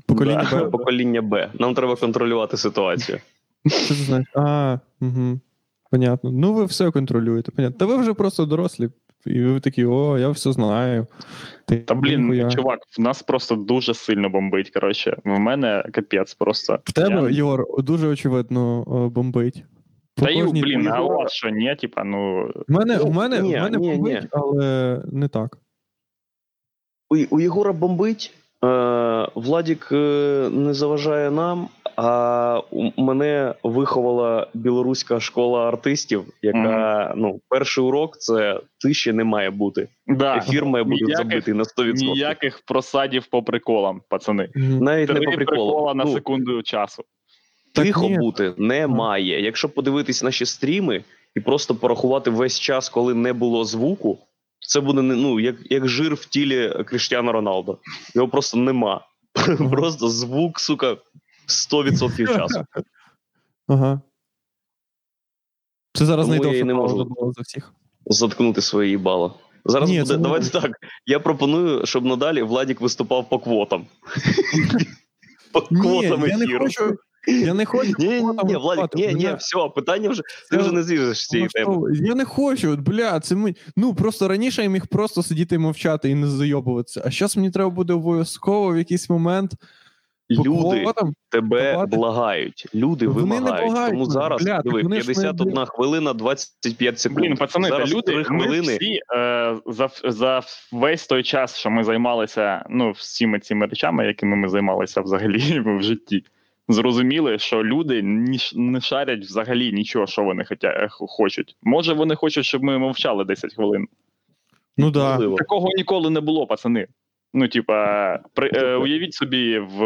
Покоління Да. Б. Покоління Б. Нам треба контролювати ситуацію. Що ти знаєш? А, угу. Понятно. Ну, ви все контролюєте. Понятно. Та ви вже просто дорослі. І ви такі, о, я все знаю. Ти, Та блін, ніхуя. чувак, в нас просто дуже сильно бомбить. Коротше, в мене капець просто. В тебе, Я- Єгор, дуже очевидно бомбить. По Та й, блін, а у вас що, ні, типа, ну. У мене, Ну, у мене, ні, у мене ні, бомбить, ні. але не так. У, у Єгора бомбить. Е, Владік е, не заважає нам, а мене виховала білоруська школа артистів, яка ну, перший урок це тиші не має бути. Да, Ефір має бути ніяких- забитий на 100%. ніяких просадів по приколам, пацани. Навіть Три не по приколу. прикола на Ну, секунду часу. Тихо ні. бути немає. Якщо подивитись наші стріми і просто порахувати весь час, коли не було звуку, це буде не- ну, як, як жир в тілі Кріштіана Роналдо. Його просто нема. Просто звук, сука, 100% часу. Ага. Це зараз Тому я найдовше і не можу. за всіх. Заткнути своє їбало. Зараз Ні, буде. Давайте так. Я пропоную, щоб надалі Владік виступав по квотам. По квотам я не ефіру. хочу. Я не хочу. Ні, ні, квотам ні, ні, все, питання вже. Ти вже не зріжеш з цієї теми. Я не хочу, от, бля, це ми. Ну просто раніше я міг просто сидіти і мовчати і не зайобуватися. А зараз мені треба буде обов'язково в якийсь момент Люди квотам. тебе давати. благають. Люди Вони не вимагають. благають Тому зараз бля, диви, вони ж не- 51 хвилина, 25 секунд. Блін, пацани, зараз люди, 3 ми всі е, за, за весь той час, що ми займалися ну, всіми цими речами, якими ми займалися взагалі в житті, зрозуміли, що люди ні, не шарять взагалі нічого, що вони хотя, е, хочуть. Може, вони хочуть, щоб ми мовчали 10 хвилин. Ну да. Такого ніколи не було, пацани. Ну, типа, при, е, уявіть собі, в,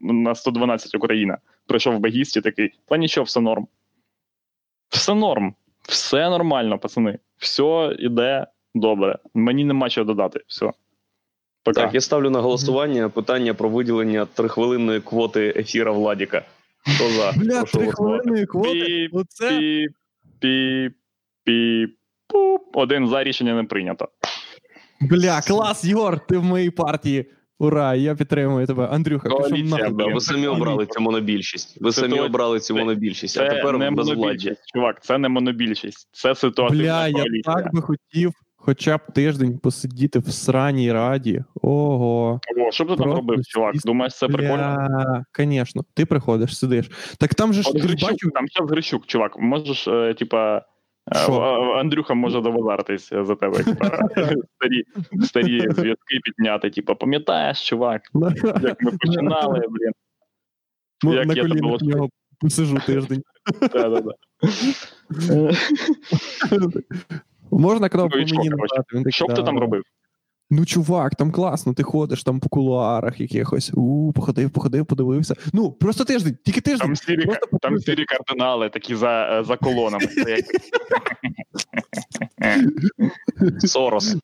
на 112 Україна прийшов в багісті такий, та нічого, все норм. Все норм. Все нормально, пацани. Все іде добре. Мені нема чого додати. Все. Пока. Так, я ставлю на голосування питання про виділення трихвилинної квоти ефіра Владіка. Хто за? Бля, Прошу три хвилини квоти. Оце. Піп, піп, піп, пуп. Один за рішення не прийнято. Бля, клас, Єгор, ти в моїй партії. Ура, я підтримую тебе. Андрюха, пішов Коаліція. Да, ви самі обрали цю монобільшість. Ви самі то- обрали цю це- монобільшість, а тепер не безвладдя. чувак, це не монобільшість. Це ситуативна Бля, я так би хотів хоча б тиждень посидіти в сраній раді. Ого. О, що б ти там робив, чувак? Думаєш, це прикольно? Бля, звісно, ти приходиш, сидиш. Так там же ж От ж Грищук, бачив. там зараз Грищук, чувак, можеш, е, типа. Е, Андрюха може довозартись за тебе. Типа, старі, старі зв'язки підняти. Типа, пам'ятаєш, чувак, як ми починали, блін. Ну, як на я тебе в посижу тиждень. Да-да-да. Можна кнопку Ну мені нажати? Що б ти там робив? Ну, чувак, там класно, ти ходиш там по кулуарах якихось. У, походив, походив, подивився. Ну, просто тиждень, тільки тиждень. Там сірі, Просто там сірі кардинали, такі за, е, за колонами. Сорос.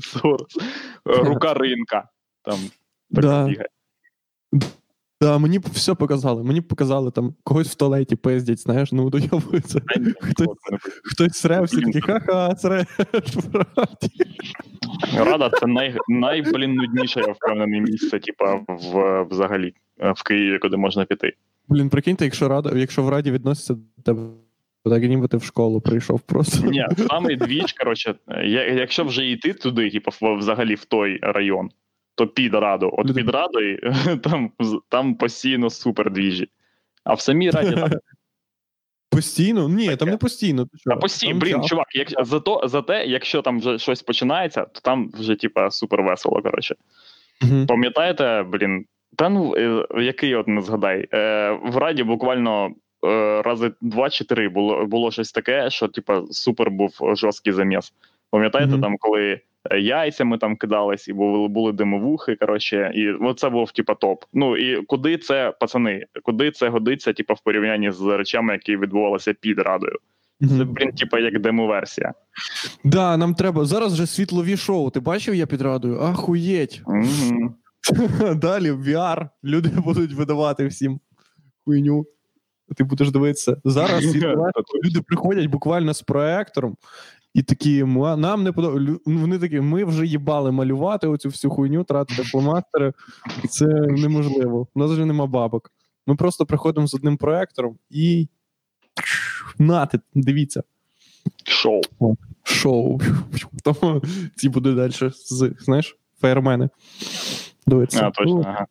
Сорос. Е, Рука ринка. Там Да. Да, мені все показали. Мені показали там когось в туалеті пиздять, знаєш, ну дойобується. Та Хтось-. Хтось сре, всі такі, ха-ха, сре. Рада це най, най блін, нудніше, я впевнений, місце, типа, в, взагалі, в Києві, куди можна піти. Блін, прикиньте, якщо рада, якщо в раді відносяться до тебе, так ніби ти в школу прийшов просто. Ні, самий двіж, коротше, якщо вже йти туди, типу, взагалі в той район, то під раду. От Люди- під радою там, там постійно супер двіжі. А в самій раді там Постійно? Ні, там не постійно. Ти що? Та постійно, Там блін, чувак, як, зато, зате, якщо там вже щось починається, то там вже, типа, супер весело, коротше. Мгм. Пам'ятаєте, блін, та ну, е, який от не згадай, е, в Раді буквально е, рази два чи три було, було щось таке, що, типа, супер був жорсткий заміс. Пам'ятаєте, Мгм. там, коли яйцями там кидались, і були, були димовухи, коротше, і це був, типа, топ. Ну і куди це, пацани, куди це годиться, типа, в порівнянні з речами, які відбувалися під радою? Це, блін, типа, як демо-версія. Да, нам треба. Зараз же світлові шоу. Ти бачив, я під радою? Ахуєть. Мгм. Далі VR. Люди будуть видавати всім хуйню. Ти будеш дивитися. Зараз світлове люди приходять буквально з проектором. І такі, нам не подобається. Вони такі, ми вже їбали малювати оцю всю хуйню, тратити фломастери. Це неможливо. У нас вже нема бабок. Ми просто приходимо з одним проектором і. Нати, дивіться. Шоу. Шоу. Тому ці буде далі з, знаєш, фаєрмени. Дивиться. А, точно, Ну, ага.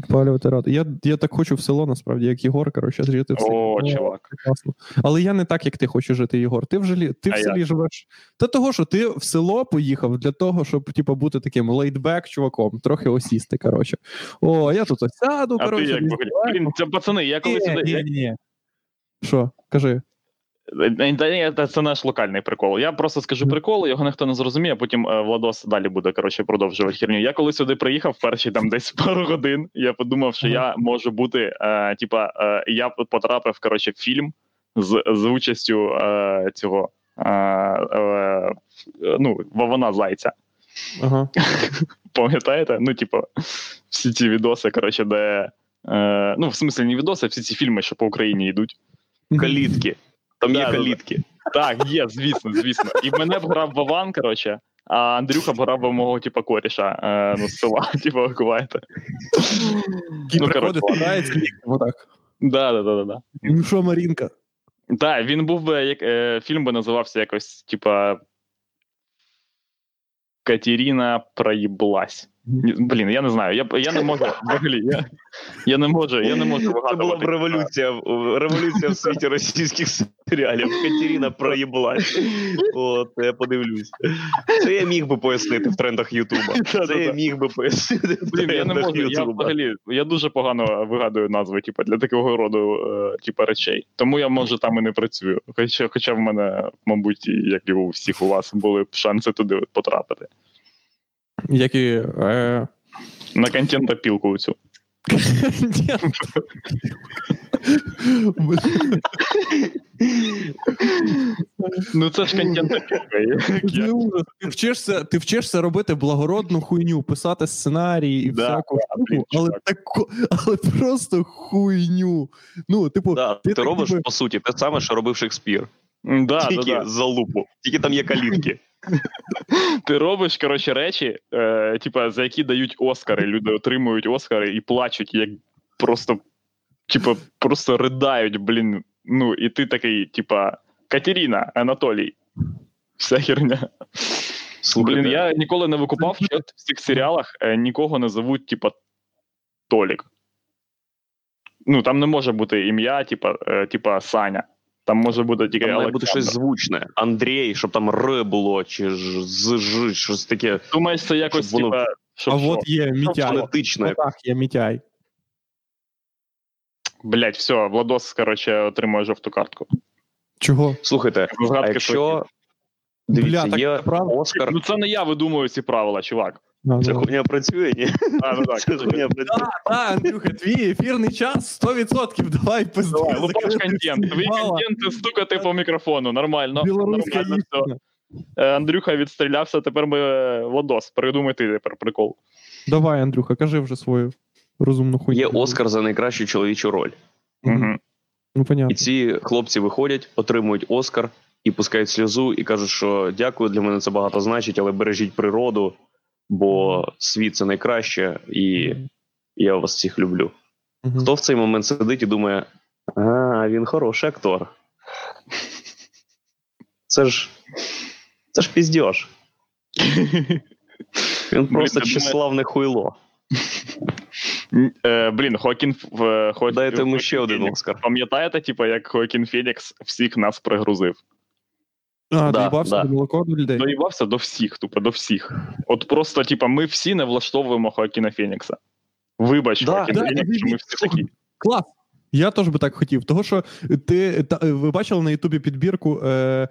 Підпалювати ради. Я, я так хочу в село, насправді, як Єгор, коротше, жити в селі. О, чувак. класно. Але я не так, як ти хочеш жити, Єгор. Ти в, жилі, ти в селі живеш. Та того, що ти в село поїхав для того, щоб типу, бути таким лейтбек чуваком, трохи осісти. Коротше. О, я тут осяду, А коротше. як. Блін, це пацани, я коли Ні, ні, ні. Що, кажи. Це, наш локальний прикол. Я просто скажу прикол, його ніхто не зрозуміє, а потім е, Владос далі буде коротше, продовжувати херню. Я коли сюди приїхав, перші там десь пару годин, я подумав, що я можу бути. Е, типа, е, я потрапив коротше, в фільм з, з участю е, цього. Е, е, ну, Вована Зайця. Ага. Пам'ятаєте? Ну, типу, всі ці відоси, коротше, де. Е, ну, в смислі, не відоси, а всі ці фільми, що по Україні йдуть. Калітки. Там є калітки. Так, є, звісно, звісно. І мене б грав Вован, коротше, а Андрюха б грав би мого, типу, коріша е, ну, з села, типу, Куваєте. Який Ну, приходить, отак. Да, да, да, да, да. Ну що, Марінка? Так, він був би, як е, фільм би називався якось, типа. Катерина проїблась. Блін, я не знаю. Я, я не можу взагалі. Я, я не можу, я не можу Це була вигадувати. б революція, в- революція в світі російських серіалів. Катерина проїблась. От, я подивлюсь. Це я міг би пояснити в трендах Ютуба. Це я міг би пояснити в Блін, я не можу. Я взагалі я дуже погано вигадую назви, типу, для такого роду е, типу, речей. Тому я може там і не працюю. Хоча, хоча в мене, мабуть, як і у всіх у вас були б шанси туди потрапити. Як і. Е... На контентопілку цю. Ну це ж контентопілка. Це ужас. Ти вчишся, ти вчишся робити благородну хуйню, писати сценарії і всяку штуку, але просто хуйню. Ну, типу, ти робиш, по суті, те саме, що робив Шекспір. Да, Тільки за лупу. Тільки там є калітки. Ти робиш коротше речі, е, типа, за які дають Оскари. Люди отримують Оскари і плачуть, як просто, типа, просто riдають, блін. Ну, і ти такий, типа, Катерина, Анатолій. Вся херня. Слухайте, Блін, я ніколи не викупав, що в цих серіалах е, нікого не зовуть, типа, Толік. Ну, там не може бути ім'я, типа, е, типа Саня. Там може бути тільки там має бути щось звучне. Андрій, щоб там Р було, чи ж з Ж, щось таке Думаєш, це якось, Щоб воно- типа, щоб а що? от є Мітяй. фонетичне. Отак є Мітяй. Блять, все, Владос, короче, отримує жовту картку. Чого? Слухайте, а якщо Бля, дивіться, так є правда? Оскар, Ну це не я видумую ці правила, чувак. А, це ну. хуйня працює, ні? А, ну так. Це хуйня працює. Так, Андрюха, твій ефірний час 100%. Давай пизди. Давай, лупаш контент. Твій контент стукати по мікрофону. Нормально. Білоруська Нормально все. Е, Андрюха відстрілявся, тепер ми е, Владос. Придумай ти тепер прикол. Давай, Андрюха, кажи вже свою розумну хуйню. Є Оскар за найкращу чоловічу роль. Угу. Ну, понятно. І ці хлопці виходять, отримують Оскар і пускають сльозу, і кажуть, що дякую, для мене це багато значить, але бережіть природу, бо світ це найкраще, і я вас всіх люблю. Мгм. Хто в цей момент сидить і думає: а, він хороший актор. Це ж. Це ж піздьош. Він просто тщеславне хуйло. Е, блін, Хокін в Дайте йому ще один. Оскар. Пам'ятаєте, типу, як Хокін Фенікс всіх нас пригрузив? А, Да, доїбався да. до молоко до людей. Доїбався до всіх, тупо до всіх. От просто, типа, ми всі не влаштовуємо Хоакіна Фенікса. Вибач, Да, Хоакін да, Фенікс, що ми всі такі. Клас. Я теж би так хотів. Того, що ти та, ви бачили на Ютубі підбірку е,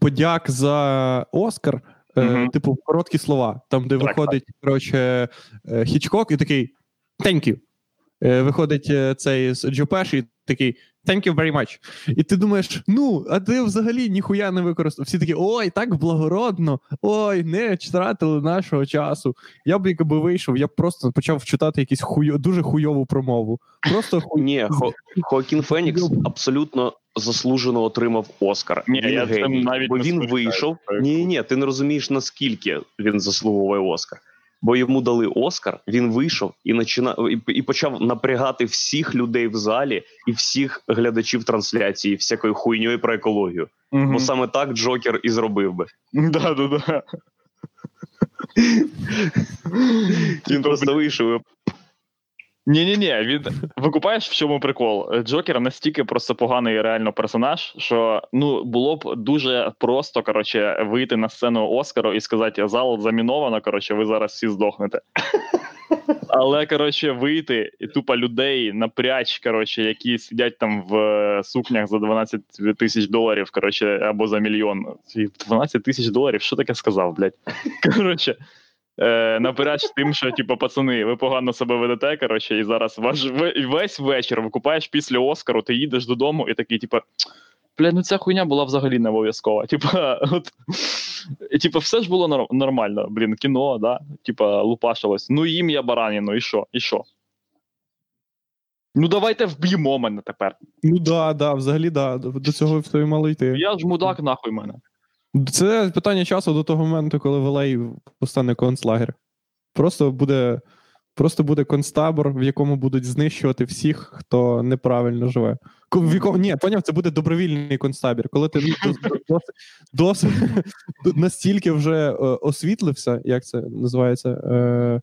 подяк за Оскар, е, Мгм. типу, короткі слова, там, де Так, виходить, коротше, е, Хічкок і такий thank you. Е, виходить е, цей з Джо і такий thank you very much. І ти думаєш, ну, а ти взагалі ніхуя не використав. Всі такі, ой, так благородно, ой, не втратили нашого часу. Я б якби вийшов, я б просто почав читати якусь хуйо, дуже хуйову промову. Просто хуй... Ні, Хо... Хоакін Фенікс абсолютно заслужено отримав Оскар. Ні, він я геній, навіть бо не він вийшов. Ні, ні, ти не розумієш наскільки він заслуговує Оскар. Бо йому дали Оскар, він вийшов і начина... і, почав напрягати всіх людей в залі і всіх глядачів трансляції, всякою хуйньою про екологію. Угу. Бо саме так Джокер і зробив би. Да, да, да. Він просто вийшов. і Ні, ні, ні. Він викупаєш, в чому прикол? Джокер настільки просто поганий реально персонаж, що ну було б дуже просто коротше вийти на сцену Оскару і сказати: зал заміновано. Коротше, ви зараз всі здохнете. Але коротше, вийти і тупо людей напряч, коротше, які сидять там в е, сукнях за 12 тисяч доларів, коротше, або за мільйон. І 12 тисяч доларів, що таке сказав, блядь? Коротше, е, напряч тим, що, типу, пацани, ви погано себе ведете, коротше, і зараз ваш весь вечір викупаєш після Оскару, ти їдеш додому і такий, типу, бля, ну ця хуйня була взагалі не обов'язкова. Типа, от, типа, все ж було нор- нормально. Блін, кіно, да? Типа, лупашилось. Ну, їм я бараніну, і що? І що? Ну, давайте вб'ємо мене тепер. Ну да, да, взагалі, да. До до цього все і мало йти. Я ж мудак, нахуй мене. Це питання часу до того моменту, коли Валей постане концлагер. Просто буде, просто буде концтабор, в якому будуть знищувати всіх, хто неправильно живе. В якому, ні, поняв, це буде добровільний концтабір. Коли ти ну, дос- дос- досить настільки вже е, освітлився, як це називається? Е,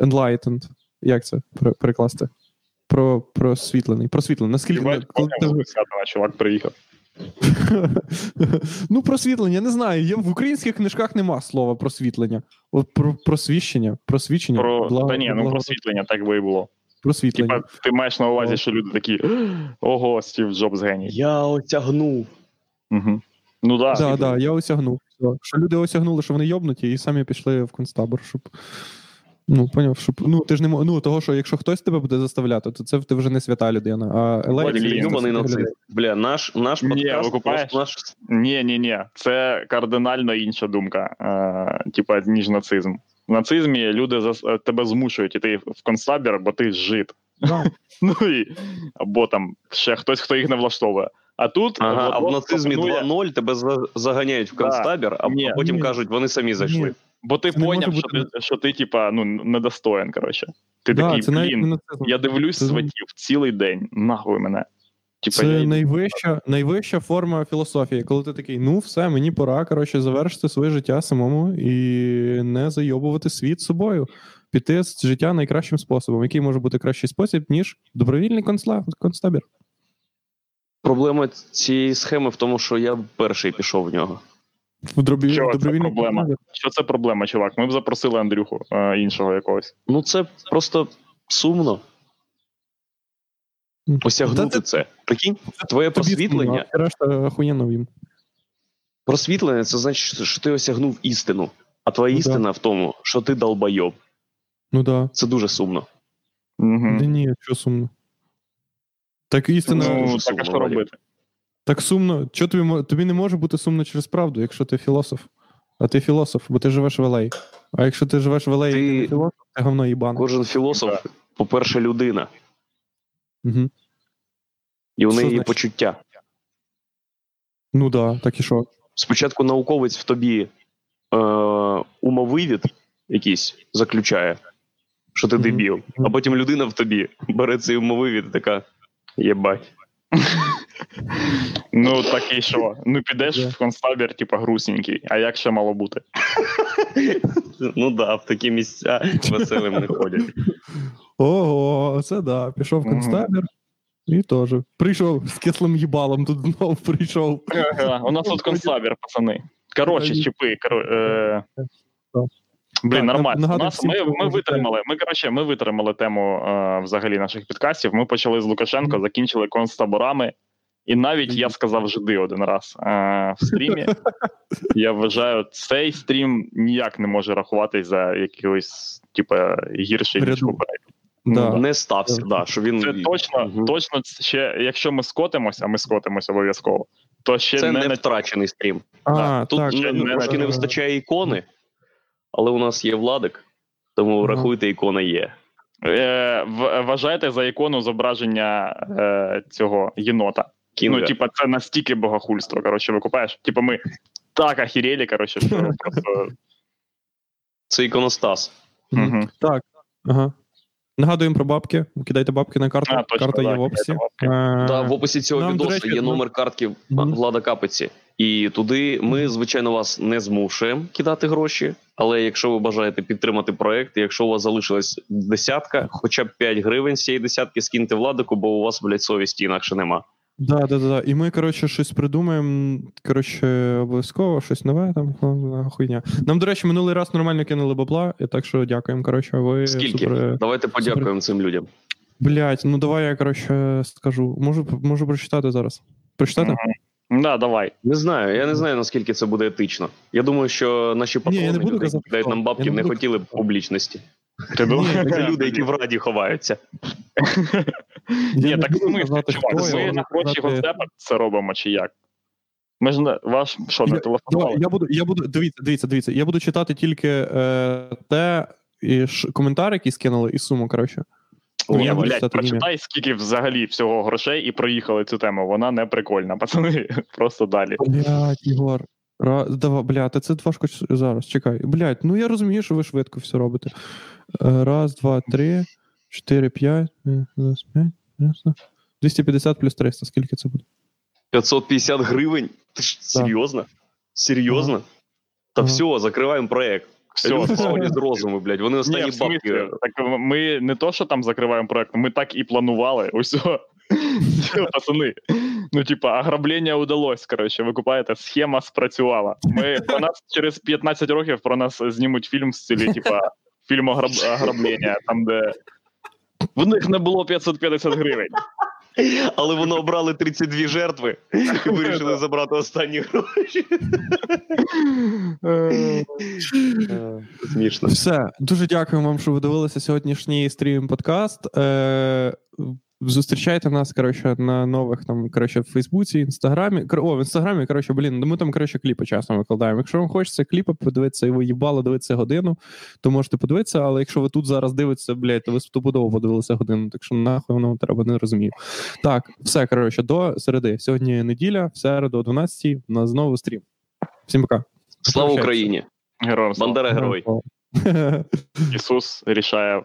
enlightened. Як це перекласти? Про, просвітлений. Просвітлений. Наскільки Хіба коли ти- чувак приїхав. Ну, просвітлення, не знаю. Є, в українських книжках нема слова просвітлення. От про просвіщення, просвічення. Про... благо- Та ні, ну просвітлення так би і було. просвітлення. Типа, ти маєш на увазі, що люди такі: ого, Стів Джобс геній. Я отягнув. Угу. Ну да. Так, да, да, я осягнув. Що люди осягнули, що вони йобнуті, і самі пішли в концтабор, щоб. Ну, поняв, щоб. Ну, ти ж не мо- Ну, того, що якщо хтось тебе буде заставляти, то це ти вже не свята людина. А Юбаний нацист. Бля, наш, наш Ні, подкаст просто наш Ні, ні, ні. Це кардинально інша думка, е, типа, ніж нацизм. В нацизмі люди зас- е, тебе змушують іти в концтабір, бо ти жид. Да. Ну і або там ще хтось, хто їх не влаштовує. А тут Ага, а в нацизмі пропонує- 2-0 тебе за- заганяють в концтабір, а Ні. потім Ні. кажуть, вони самі зайшли. Ні. Бо ти Це поняв, що бути. ти, що ти, типа, ну, недостоин, коротше. Ти Да, такий, це навіть не блін, я дивлюсь Це- сватів цілий день, нахуй мене. Типа, Це я... найвища, найвища форма філософії, коли ти такий, ну все, мені пора коротше, завершити своє життя самому і не зайобувати світ собою. Піти з життя найкращим способом. Який може бути кращий спосіб, ніж добровільний концла... концтабір? Проблема цієї схеми в тому, що я перший пішов в нього. В дробі... Що це проблема? Що це проблема, чувак? Ми б запросили Андрюху е, іншого якогось. Ну це просто сумно. Осягнути це- це. Прикинь, твоє просвітлення. сумно, а решта їм. Просвітлення це значить, що ти осягнув істину. А твоя Ну, да. істина в тому, що ти долбойоб. Ну да. Це дуже сумно. Угу. Да ні, що сумно. Так істина. Ну, так а що робити? Так сумно. Чого тобі, тобі не може бути сумно через правду, якщо ти філософ? А ти філософ, бо ти живеш в Елей. А якщо ти живеш в Елей, Ти- і ти не філософ, ти говно їбане. Кожен філософ, по-перше, людина, Угу. і у неї є почуття. Ну да, так і що? Спочатку науковець в тобі е, умовивід якийсь заключає, що ти дебіл, а потім людина в тобі бере цей умовивід і така. Єбать. Ну так і що? Ну підеш в концтабір, типа грустненький. А як ще мало бути? Ну да, в такі місця веселим не ходять. Ого, це да. Пішов Мгм. концтабір. І теж. Прийшов з кислим їбалом, тут знов прийшов. Ага, У нас тут концлабір, пацани. Коротше, чіпи. Коро... Е... Блін, нормально. У нагадую нас ми, ми витримали. Ми коротше, ми витримали тему е, взагалі наших підкастів. Ми почали з Лукашенко, закінчили концтаборами, і навіть я сказав жиди один раз е, в стрімі. Я вважаю, цей стрім ніяк не може рахуватись за якийсь, типа, гірший ніж попередній. Да. Ну, Не стався, да, що він Це точно, Мгм. точно ще, якщо ми скотимося, а ми скотимося обов'язково, то ще це не не на втрачений стрім. А, Тут так. ще ну, трошки не вистачає ікони, але у нас є владик, тому Ага. рахуйте, ікона є. Е, вважайте за ікону зображення е, цього єнота. Кінга. Ну, типа, це настільки богохульство. Коротше, викупаєш. Типа, ми так охерели, коротше, що просто. Це іконостас. Так. Ага. Нагадуємо про бабки. Кидайте бабки на карту. А, точно, Карта є в описі. кидайте. Е, Да, в описі цього нам, відосу речі, є нам- номер картки. Влада Капиці. І туди ми, звичайно, вас не змушуємо кидати гроші. Але якщо ви бажаєте підтримати проект, якщо у вас залишилась десятка, хоча б 5 гривень з цієї десятки скиньте владику, бо у вас, блядь, совісті інакше нема. Да, да, да, да. І ми, коротше, щось придумаємо. Коротше, обов'язково щось нове там ну, хуйня. Нам, до речі, минулий раз нормально кинули бабла, і так що дякуємо. Коротше, ви Скільки? супер. Давайте подякуємо цим людям. Блять, ну давай я коротше скажу. Можу можу прочитати зараз. Прочитати? Мгм. Да, давай. Не знаю, я не знаю наскільки це буде етично. Я думаю, що наші Ні, я не патрони, буду казати, які дають нам бабки, Я не не буду хотіли б публічності. Ти думаєш? Це люди, які в раді ховаються. Ні, так смислі, чувак, ми на гроші гостепа це робимо чи як? Ми ж не ваш що, не телефонували? Я буду, я буду, дивіться, дивіться, дивіться. Я буду читати тільки е, те і ш, коментар, який скинули, і суму, коротше. Ні, я блядь, прочитай, скільки взагалі всього грошей і проїхали цю тему. Вона не прикольна, пацани. Просто далі. Блять, Ігор. Ра, давай, блядь, це важко зараз. Чекай. Блядь, ну я розумію, що ви швидко все робите. Е, Раз, два, три, чотири, п'ять, п'ять, ясно. 250 плюс 300, скільки це буде? 550 гривень? Ти ж серйозно? Серйозно? Та Ага. все, закриваємо проект. Все, Люди все. сходять з розуму, блядь. Вони Ні, останні в смислі, бабки. так ми не то, що там закриваємо проект, ми так і планували. Усьо. Все, пацани. Ну, типа, ограблення удалось. Коротше, ви купаєте, схема спрацювала. Ми про нас через 15 років про нас знімуть фільм в стилі, типа, фільм ограб... ограблення, там, де в них не було 550 гривень. Але вони обрали 32 жертви і вирішили забрати останні гроші. Е, Смішно. Все, дуже дякую вам, що ви дивилися сьогоднішній стрім подкаст. Зустрічайте нас, коротше, на нових там, коротше, в Фейсбуці, Інстаграмі. О, в Інстаграмі, коротше, блін, ми там, коротше, кліпи часом викладаємо. Якщо вам хочеться кліпи подивитися, і ви їбало дивитися годину, то можете подивитися, але якщо ви тут зараз дивитеся, блядь, то ви стопудово подивилися годину, так що нахуй воно треба, не розумію. Так, все, коротше, до середи. Сьогодні неділя, в середу о 12 у нас знову стрім. Всім пока. Слава Україні! Героям слава. Бандера герой. Ісус рішає